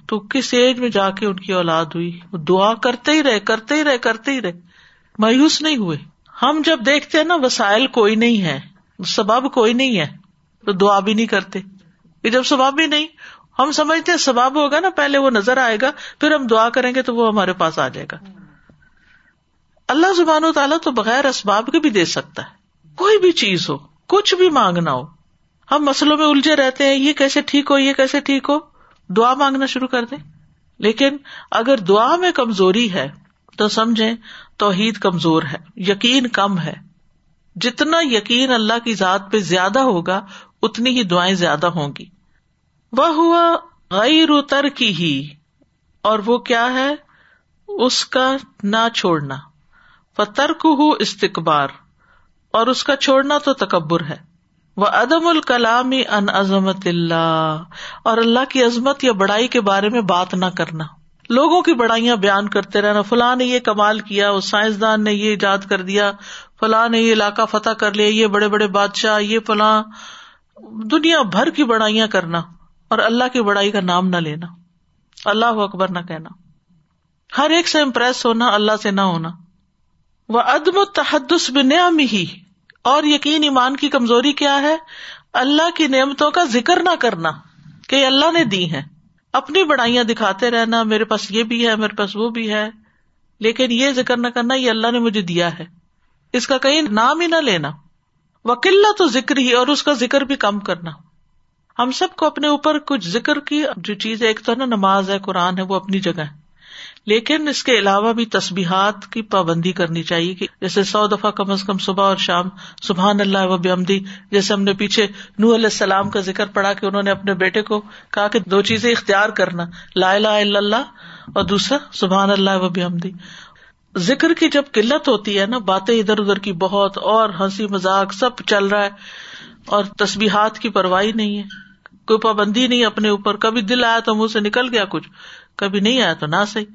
تو کس ایج میں جا کے ان کی اولاد ہوئی؟ وہ دعا کرتے ہی رہے، کرتے ہی رہے، کرتے ہی رہے۔ مایوس نہیں ہوئے۔ ہم جب دیکھتے ہیں نا، وسائل کوئی نہیں ہے سباب کوئی نہیں ہے، تو دعا بھی نہیں کرتے۔ جب سباب بھی نہیں ہم سمجھتے ہیں سباب ہوگا نا، پہلے وہ نظر آئے گا، پھر ہم دعا کریں گے تو وہ ہمارے پاس آ جائے گا۔ اللہ زبان و تعالیٰ تو بغیر اسباب کے بھی دے سکتا ہے۔ کوئی بھی چیز ہو، کچھ بھی مانگنا ہو۔ ہم مسلوں میں الجھے رہتے ہیں، یہ کیسے ٹھیک ہو، یہ کیسے ٹھیک ہو؟ دعا مانگنا شروع کر دیں۔ لیکن اگر دعا میں کمزوری ہے، تو سمجھیں توحید کمزور ہے، یقین کم ہے۔ جتنا یقین اللہ کی ذات پہ زیادہ ہوگا، اتنی ہی دعائیں زیادہ ہوں گی۔ وہ ہوا غیر تر کی ہی۔ اور وہ کیا ہے؟ اس کا نہ چھوڑنا۔ فترک ہو استقبار اور اس کا چھوڑنا تو تکبر ہے۔ وہ عدم الکلامی ان عظمت اللہ اور اللہ کی عظمت یا بڑائی کے بارے میں بات نہ کرنا۔ لوگوں کی بڑائیاں بیان کرتے رہنا۔ فلاں نے یہ کمال کیا، اس سائنسدان نے یہ ایجاد کر دیا۔ فلاں نے یہ علاقہ فتح کر لیا، یہ بڑے بڑے بادشاہ، یہ فلاں۔ دنیا بھر کی بڑائیاں کرنا۔ اور اللہ کی بڑائی کا نام نہ لینا۔ اللہ اکبر نہ کہنا۔ ہر ایک سے امپریس ہونا، اللہ سے نہ ہونا۔ وہ عدم تحدس ہی اور یقین ایمان کی کمزوری کیا ہے؟ اللہ کی نعمتوں کا ذکر نہ کرنا، کہ اللہ نے دی ہے اپنی بڑائیاں دکھاتے رہنا، میرے پاس یہ بھی ہے، میرے پاس وہ بھی ہے۔ لیکن یہ ذکر نہ کرنا، یہ اللہ نے مجھے دیا ہے۔ اس کا کہیں نام ہی نہ لینا۔ وکلا تو ذکر ہی اور اس کا ذکر بھی کم کرنا۔ ہم سب کو اپنے اوپر کچھ ذکر کی جو چیز ہے، ایک تو نا، نماز ہے، قرآن ہے، وہ اپنی جگہ ہے۔ لیکن اس کے علاوہ بھی تصبیحات کی پابندی کرنی چاہیے کہ جیسے سو دفعہ کم از کم صبح اور شام، سبحان اللہ و بحمدی، جیسے ہم نے پیچھے نور علیہ السلام کا ذکر پڑھا کہ انہوں نے اپنے بیٹے کو کہا کہ دو چیزیں اختیار کرنا، لا الہ الا اللہ اور دوسرا سبحان اللہ و بحمدی۔ ذکر کی جب قلت ہوتی ہے نا، باتیں ادھر ادھر کی بہت، اور ہنسی مذاق سب چل رہا ہے اور تصبیحات کی پرواہی نہیں ہے۔ کوئی پابندی نہیں اپنے اوپر، کبھی دل آیا تو منہ سے نکل گیا کچھ، کبھی نہیں آیا تو نہ صحیح۔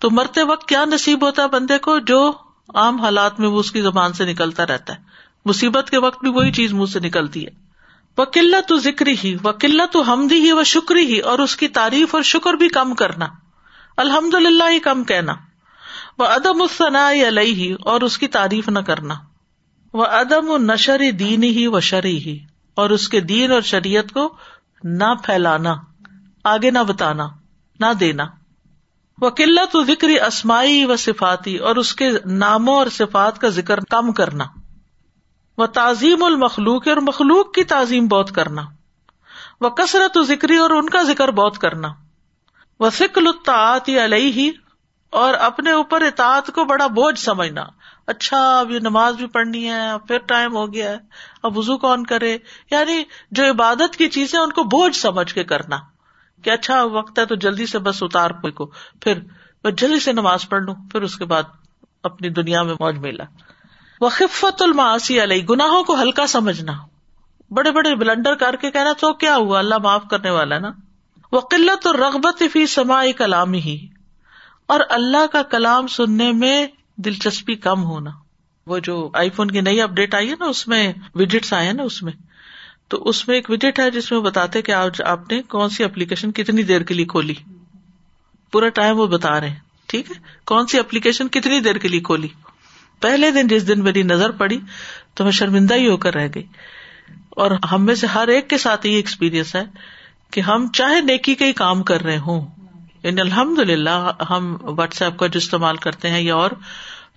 تو مرتے وقت کیا نصیب ہوتا ہے بندے کو؟ جو عام حالات میں وہ اس کی زبان سے نکلتا رہتا ہے۔ مصیبت کے وقت بھی وہی چیز منہ سے نکلتی ہے۔ وہ تو ذکری ہی وہ تو ہمدی ہی وہ شکری ہی، اور اس کی تعریف اور شکر بھی کم کرنا۔ الحمد للہ ہی کم کہنا۔ وہ ادم الصنا علیہ ہی اور اس کی تعریف نہ کرنا۔ وہ ادم و نشر دین ہی و شرح ہی اور اس کے دین اور شریعت کو نہ پھیلانا، آگے نہ بتانا، نہ دینا۔ وہ قلت و ذکر اسمائی و صفاتی اور اس کے ناموں اور صفات کا ذکر کم کرنا۔ وہ تعظیم المخلوق، اور مخلوق کی تعظیم بہت کرنا۔ وہ کثرت و ذکری اور ان کا ذکر بہت کرنا۔ وہ فکل الطاعت علیہ اور اپنے اوپر اطاعت کو بڑا بوجھ سمجھنا۔ اچھا اب یہ نماز بھی پڑھنی ہے، اب پھر ٹائم ہو گیا ہے، اب وزو کون کرے؟ یعنی جو عبادت کی چیزیں ان کو بوجھ سمجھ کے کرنا۔ کہ اچھا وقت ہے تو جلدی سے بس اتار کو۔ پھر میں جلدی سے نماز پڑھ لوں، پھر اس کے بعد اپنی دنیا میں موج میلا وہ خفت الماسی علیہ گناہوں کو ہلکا سمجھنا۔ بڑے بڑے بلنڈر کر کے کہنا، تو کیا ہوا؟ اللہ معاف کرنے والا نا۔ وہ قلت اور رغبت فی سما کلام ہی اور اللہ کا کلام سننے میں دلچسپی کم ہونا۔ وہ جو آئی فون کی نئی اپڈیٹ آئی ہے نا، اس میں وجٹس آئے نا اس میں۔ تو اس میں ایک وجٹ ہے جس میں بتاتے کہ آج آپ نے کون سی اپلیکیشن کتنی دیر کے لیے کھولی۔ پورا ٹائم وہ بتا رہے ہیں۔ ٹھیک ہے؟ کون سی اپلیکیشن کتنی دیر کے لیے کھولی؟ پہلے دن جس دن میری نظر پڑی تو میں شرمندہ ہی ہو کر رہ گئی۔ اور ہم میں سے ہر ایک کے ساتھ یہ ایکسپیرئنس ہے کہ ہم چاہے نیکی کا ہی کام کر رہے ہوں۔ یعنی الحمد للہ ہم واٹس ایپ کا جو استعمال کرتے ہیں یا اور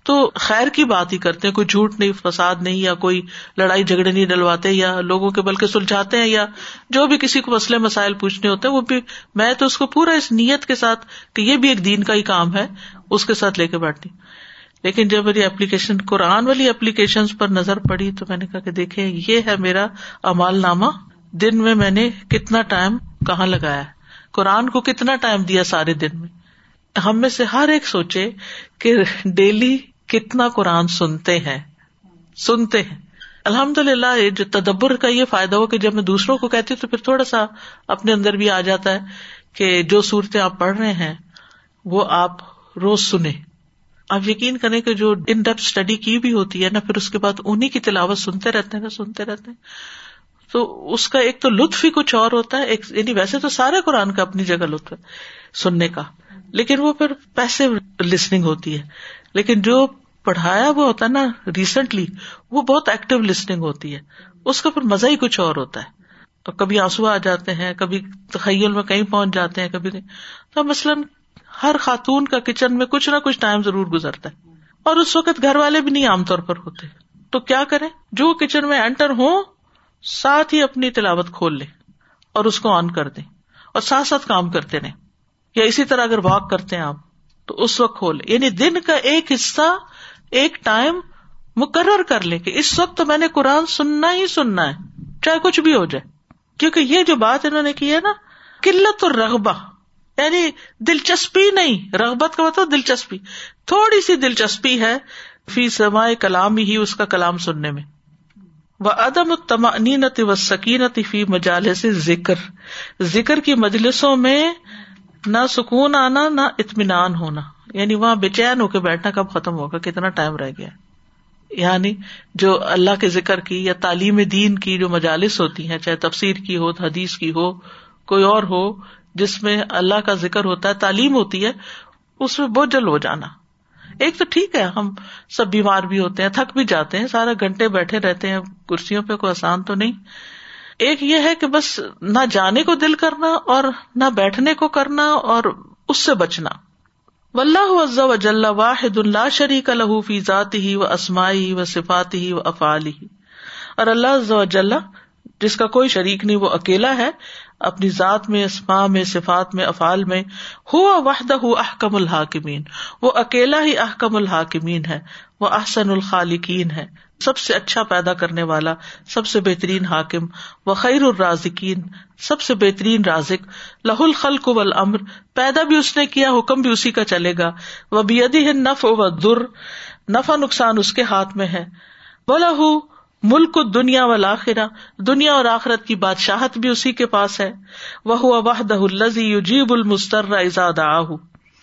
تو خیر کی بات ہی کرتے ہیں، کوئی جھوٹ نہیں، فساد نہیں، یا کوئی لڑائی جھگڑے نہیں ڈلواتے، یا لوگوں کے بلکہ سلجھاتے ہیں، یا جو بھی کسی کو مسئلے، مسائل پوچھنے ہوتے ہیں، وہ بھی، میں تو اس کو پورا اس نیت کے ساتھ کہ یہ بھی ایک دین کا ہی کام ہے، اس کے ساتھ لے کے بیٹھتی۔ لیکن جب میری اپلیکیشن، قرآن والی اپلیکیشن پر نظر پڑی تو میں نے کہا کہ دیکھے یہ ہے میرا امال نامہ، دن میں میں نے کتنا ٹائم کہاں لگایا قرآن کو کتنا ٹائم دیا سارے دن میں؟ ہم میں سے ہر ایک سوچے کہ ڈیلی کتنا قرآن سنتے ہیں۔ سنتے ہیں۔ الحمد للہ جو تدبر کا یہ فائدہ ہو کہ جب میں دوسروں کو کہتی ہوں تو پھر تھوڑا سا اپنے اندر بھی آ جاتا ہے کہ جو صورتیں آپ پڑھ رہے ہیں، وہ آپ روز سنیں۔ آپ یقین کریں کہ جو ان ڈیپ اسٹڈی کی بھی ہوتی ہے نا، پھر اس کے بعد انہیں کی تلاوت سنتے رہتے ہیں نا سنتے رہتے ہیں۔ تو اس کا ایک تو لطف ہی کچھ اور ہوتا ہے، ایک یعنی ویسے تو سارے قرآن کا اپنی جگہ لطف ہے سننے کا۔ لیکن وہ پھر پیسے لسننگ ہوتی ہے۔ لیکن جو پڑھایا وہ ہوتا ہے نا ریسنٹلی، وہ بہت ایکٹیو لسننگ ہوتی ہے۔ اس کا پھر مزہ ہی کچھ اور ہوتا ہے۔ اور کبھی آنسو آ جاتے ہیں، کبھی تخیل میں کہیں پہنچ جاتے ہیں، کبھی تو مثلاً ہر خاتون کا کچن میں کچھ نہ کچھ ٹائم ضرور گزرتا ہے۔ اور اس وقت گھر والے بھی نہیں عام طور پر ہوتے۔ تو کیا کریں؟ جو کچن میں انٹر ہو ساتھ ہی اپنی تلاوت کھول لیں اور اس کو آن کر دیں۔ اور ساتھ ساتھ کام کرتے رہیں۔ یا اسی طرح اگر واک کرتے ہیں آپ تو اس وقت کھول یعنی دن کا ایک حصہ، ایک ٹائم مقرر کر لے کہ اس وقت تو میں نے قرآن سننا ہی سننا ہے، چاہے کچھ بھی ہو جائے۔ کیونکہ یہ جو بات انہوں نے کی ہے نا، قلت اور رغبہ یعنی دلچسپی نہیں، رغبت کا مطلب دلچسپی۔ تھوڑی سی دلچسپی ہے فی سمائے کلام ہی اس کا کلام سننے میں۔ وہ عدم تمانینت و سکینت فی مجالے سے ذکر ذکر کی مجلسوں میں نہ سکون آنا، نہ اطمینان ہونا۔ یعنی وہاں بے چین ہو کے بیٹھنا کب ختم ہوگا؟ کتنا ٹائم رہ گیا؟ یعنی جو اللہ کے ذکر کی یا تعلیم دین کی جو مجالس ہوتی ہیں، چاہے تفسیر کی ہو، حدیث کی ہو، کوئی اور ہو، جس میں اللہ کا ذکر ہوتا ہے، تعلیم ہوتی ہے، اس میں بوجھل ہو جانا۔ ایک تو ٹھیک ہے، ہم سب بیمار بھی ہوتے ہیں، تھک بھی جاتے ہیں سارے گھنٹے بیٹھے رہتے ہیں، کرسیوں پہ کوئی آسان تو نہیں۔ ایک یہ ہے کہ بس نہ جانے کو دل کرنا اور نہ بیٹھنے کو کرنا اور اس سے بچنا۔ عز و جل واحد اللہ شریک الح فی ذاتی ہی و اسمائی و صفاتی ہی و افعال ہی اور اللہ و جل، جس کا کوئی شریک نہیں، وہ اکیلا ہے، اپنی ذات میں اسما میں، صفات میں، افعال میں۔ ہوا وحدہ احکم الحاکمین۔ وہ اکیلا ہی احکم الحاکمین ہے، وہ احسن الخالقین ہے۔ سب سے اچھا پیدا کرنے والا، سب سے بہترین حاکم و خیر الرازقین، سب سے بہترین رازق، لہ الخلق والامر، پیدا بھی اس نے کیا، حکم بھی اسی کا چلے گا وہ بیدی نف و در نفع نقصان اس کے ہاتھ میں ہے وہ لہو ملک دنیا و لاخرہ دنیا اور آخرت کی بادشاہت بھی اسی کے پاس ہے وہ وحدہ الزی یجیب المستر ازاد آہ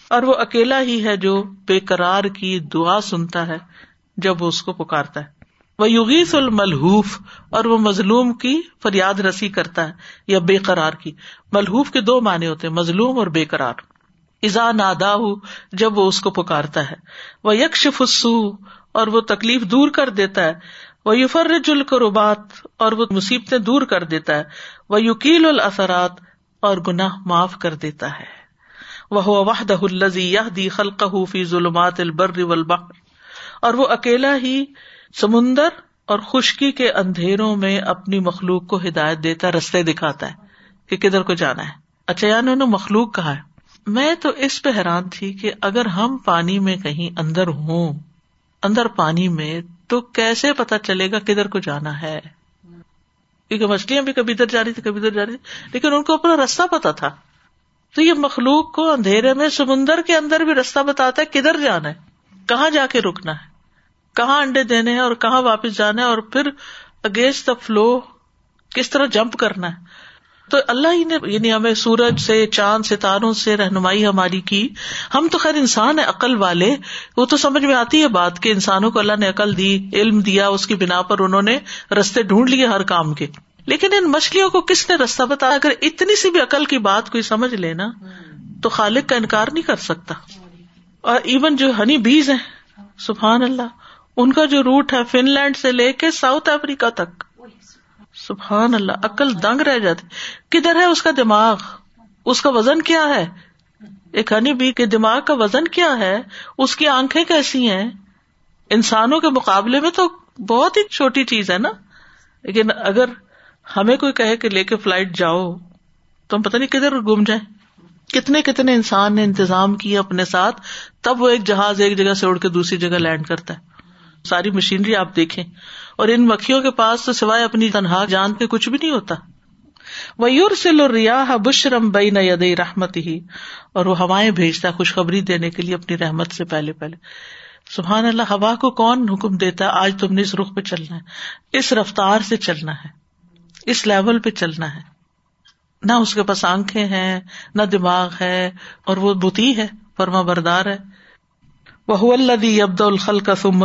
اور وہ اکیلا ہی ہے جو بے قرار کی دعا سنتا ہے، جب وہ اس کو پکارتا ہے۔ وہ یوگیس الملحوف اور وہ مظلوم کی فریاد رسی کرتا ہے، یا بے قرار کی۔ ملحوف کے دو معنی ہوتے مظلوم اور بے قرار۔ ازا نادا جب وہ اس کو پکارتا ہے۔ وہ یکش فسو اور وہ تکلیف دور کر دیتا ہے۔ وہ یوفرج القربات اور وہ مصیبتیں دور کر دیتا ہے۔ وہ یقیل الاثرات اور گناہ معاف کر دیتا ہے۔ وہ وحدہ الزی یہ دی خلق فی ظلمات البر والبحر۔ اور وہ اکیلا ہی سمندر اور خشکی کے اندھیروں میں اپنی مخلوق کو ہدایت دیتا رستے دکھاتا ہے کہ کدھر کو جانا ہے۔ اچھا یعنی انہوں نے مخلوق کہا ہے۔ میں تو اس پہ حیران تھی کہ اگر ہم پانی میں کہیں اندر ہوں، اندر پانی میں، تو کیسے پتا چلے گا کدھر کو جانا ہے؟ کیونکہ مچھلیاں بھی کبھی ادھر جا رہی تھی کبھی ادھر جا رہی تھی لیکن ان کو اپنا راستہ پتا تھا۔ تو یہ مخلوق کو اندھیرے میں سمندر کے اندر بھی راستہ بتاتا ہے کدھر جانا ہے، کہاں جا کے رکنا ہے۔ کہاں انڈے دینے ہیں اور کہاں واپس جانا ہے اور پھر اگینسٹ دا فلو کس طرح جمپ کرنا ہے؟ تو اللہ ہی نے یعنی ہمیں سورج سے، چاند ستاروں سے رہنمائی ہماری کی۔ ہم تو خیر انسان ہے عقل والے۔ وہ تو سمجھ میں آتی ہے بات کہ انسانوں کو اللہ نے عقل دی، علم دیا، اس کی بنا پر انہوں نے رستے ڈھونڈ لیے ہر کام کے۔ لیکن ان مچھلیوں کو کس نے رستہ بتایا؟ اگر اتنی سی بھی عقل کی بات کوئی سمجھ لینا تو خالق کا انکار نہیں کر سکتا۔ اور ایون جو ہنی بیز ہیں، سبحان اللہ۔ ان کا جو روٹ ہے فن لینڈ سے لے کے ساؤتھ افریقہ تک۔ سبحان اللہ، عقل دنگ رہ جاتی۔ کدھر ہے اس کا دماغ؟ اس کا وزن کیا ہے؟ ایک ہنی بی کے دماغ کا وزن کیا ہے؟ اس کی آنکھیں کیسی ہیں؟ انسانوں کے مقابلے میں تو بہت ہی چھوٹی چیز ہے نا۔ لیکن اگر ہمیں کوئی کہے کہ لے کے فلائٹ جاؤ، تو ہم پتہ نہیں کدھر گم جائیں۔ کتنے کتنے انسان نے انتظام کیا اپنے ساتھ، تب وہ ایک جہاز ایک جگہ سے اڑ کے دوسری جگہ لینڈ کرتا ہے۔ ساری مشینری آپ دیکھیں اور ان مکھیوں کے پاس تو سوائے اپنی تنہا جان کے کچھ بھی نہیں ہوتا۔ وہ یور سل ریاح بشرم بئی ید رحمت ہی اور وہ ہوائیں بھیجتا خوشخبری دینے کے لیے اپنی رحمت سے پہلے پہلے۔ سبحان اللہ، ہوا کو کون حکم دیتا ہے؟ آج تم نے اس رخ پہ چلنا ہے، اس رفتار سے چلنا ہے، اس لیول پہ چلنا ہے۔ نہ اس کے پاس آنکھیں ہیں، نہ دماغ ہے اور وہ بتی ہے، فرما بردار ہے۔ وہ الدی ابد الخل کا سم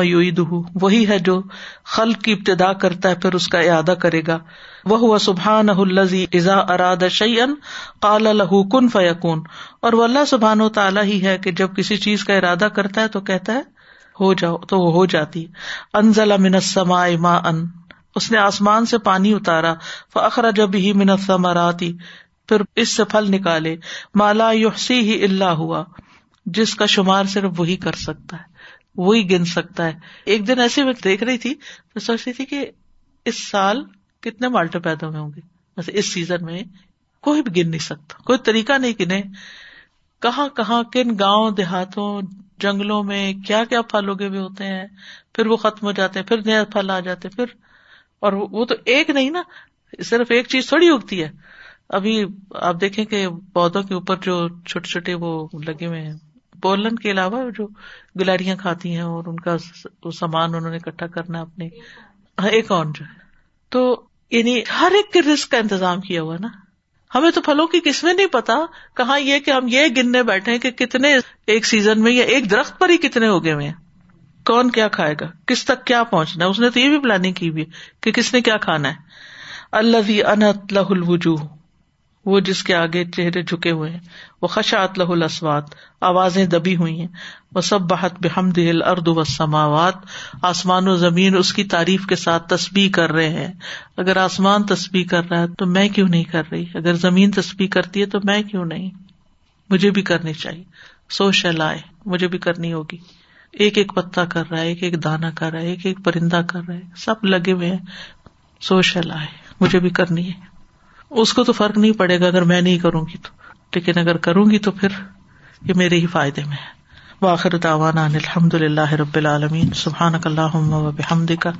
وہی ہے جو خل کی ابتدا کرتا ہے پھر اس کا ارادہ کرے گا۔ وہ سبحان الزی ازا اراد شعین کال الح کن فیقون اور وہ اللہ سبحان و تعالیٰ ہی ہے کہ جب کسی چیز کا ارادہ کرتا ہے تو کہتا ہے، ہو جاؤ، تو وہ ہو جاتی۔ انزل منسما ما ان اس نے آسمان سے پانی اتارا۔ فخر جب ہی منسما پھر اس سے پھل نکالے۔ مالا یوسی ہی اللہ ہوا۔ جس کا شمار صرف وہی کر سکتا ہے، وہی گن سکتا ہے۔ ایک دن ایسے میں دیکھ رہی تھی تو سوچ رہی تھی کہ اس سال کتنے مالٹے پیدا ہوئے ہوں گے۔ ویسے اس سیزن میں کوئی بھی گن نہیں سکتا، کوئی طریقہ نہیں گنے۔ کہاں کہاں، کن گاؤں، دیہاتوں، جنگلوں میں کیا کیا پھل اگے ہوئے ہوتے ہیں۔ پھر وہ ختم ہو جاتے ہیں، پھر نیا پھل آ جاتے پھر۔ اور وہ تو ایک نہیں نا، صرف ایک چیز تھوڑی اگتی ہے۔ ابھی آپ دیکھیں کہ پودوں کے اوپر جو چھوٹے چھوٹے وہ لگے ہوئے ہیں۔ پولن کے علاوہ جو گلاریاں کھاتی ہیں اور ان کا سامان انہوں نے اکٹھا کرنا اپنے ہاں، ایک اور جو ہے۔ تو یعنی ہر ایک کے رسک کا انتظام کیا ہوا نا۔ ہمیں تو پھلوں کی قسمیں نہیں پتا کہاں یہ کہ ہم یہ گننے بیٹھے کہ کتنے ایک سیزن میں یا ایک درخت پر ہی کتنے ہو گئے ہوئے ہیں۔ کون کیا کھائے گا؟ کس تک کیا پہنچنا ہے؟ اس نے تو یہ بھی پلاننگ کی ہوئی کہ کس نے کیا کھانا ہے۔ اللہ انت لہ الوجو وہ جس کے آگے چہرے جھکے ہوئے ہیں۔ وہ خشات لہ الاسوات آوازیں دبی ہوئی ہیں۔ وہ سب بحت بحمد ارد و سماوات آسمان و زمین اس کی تعریف کے ساتھ تسبیح کر رہے ہیں۔ اگر آسمان تسبیح کر رہا ہے تو میں کیوں نہیں کر رہی؟ اگر زمین تسبیح کرتی ہے تو میں کیوں نہیں؟ مجھے بھی کرنی چاہیے۔ سو شلائے مجھے بھی کرنی ہوگی۔ ایک ایک پتا کر رہا ہے، ایک ایک دانا کر رہا ہے، ایک ایک پرندہ کر رہا ہے، سب لگے ہوئے ہیں۔ سو شلائے مجھے بھی کرنی ہے۔ اس کو تو فرق نہیں پڑے گا اگر میں نہیں کروں گی تو۔ لیکن اگر کروں گی تو پھر یہ میرے ہی فائدے میں ہے۔ واخر داوانا الحمد للہ رب العالمین۔ سبحان اللہ و بحمد کا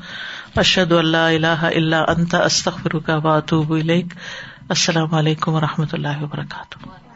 اشد اللہ اللہ اللہ انت استخر کا بات السلام علیکم و رحمۃ اللہ وبرکاتہ۔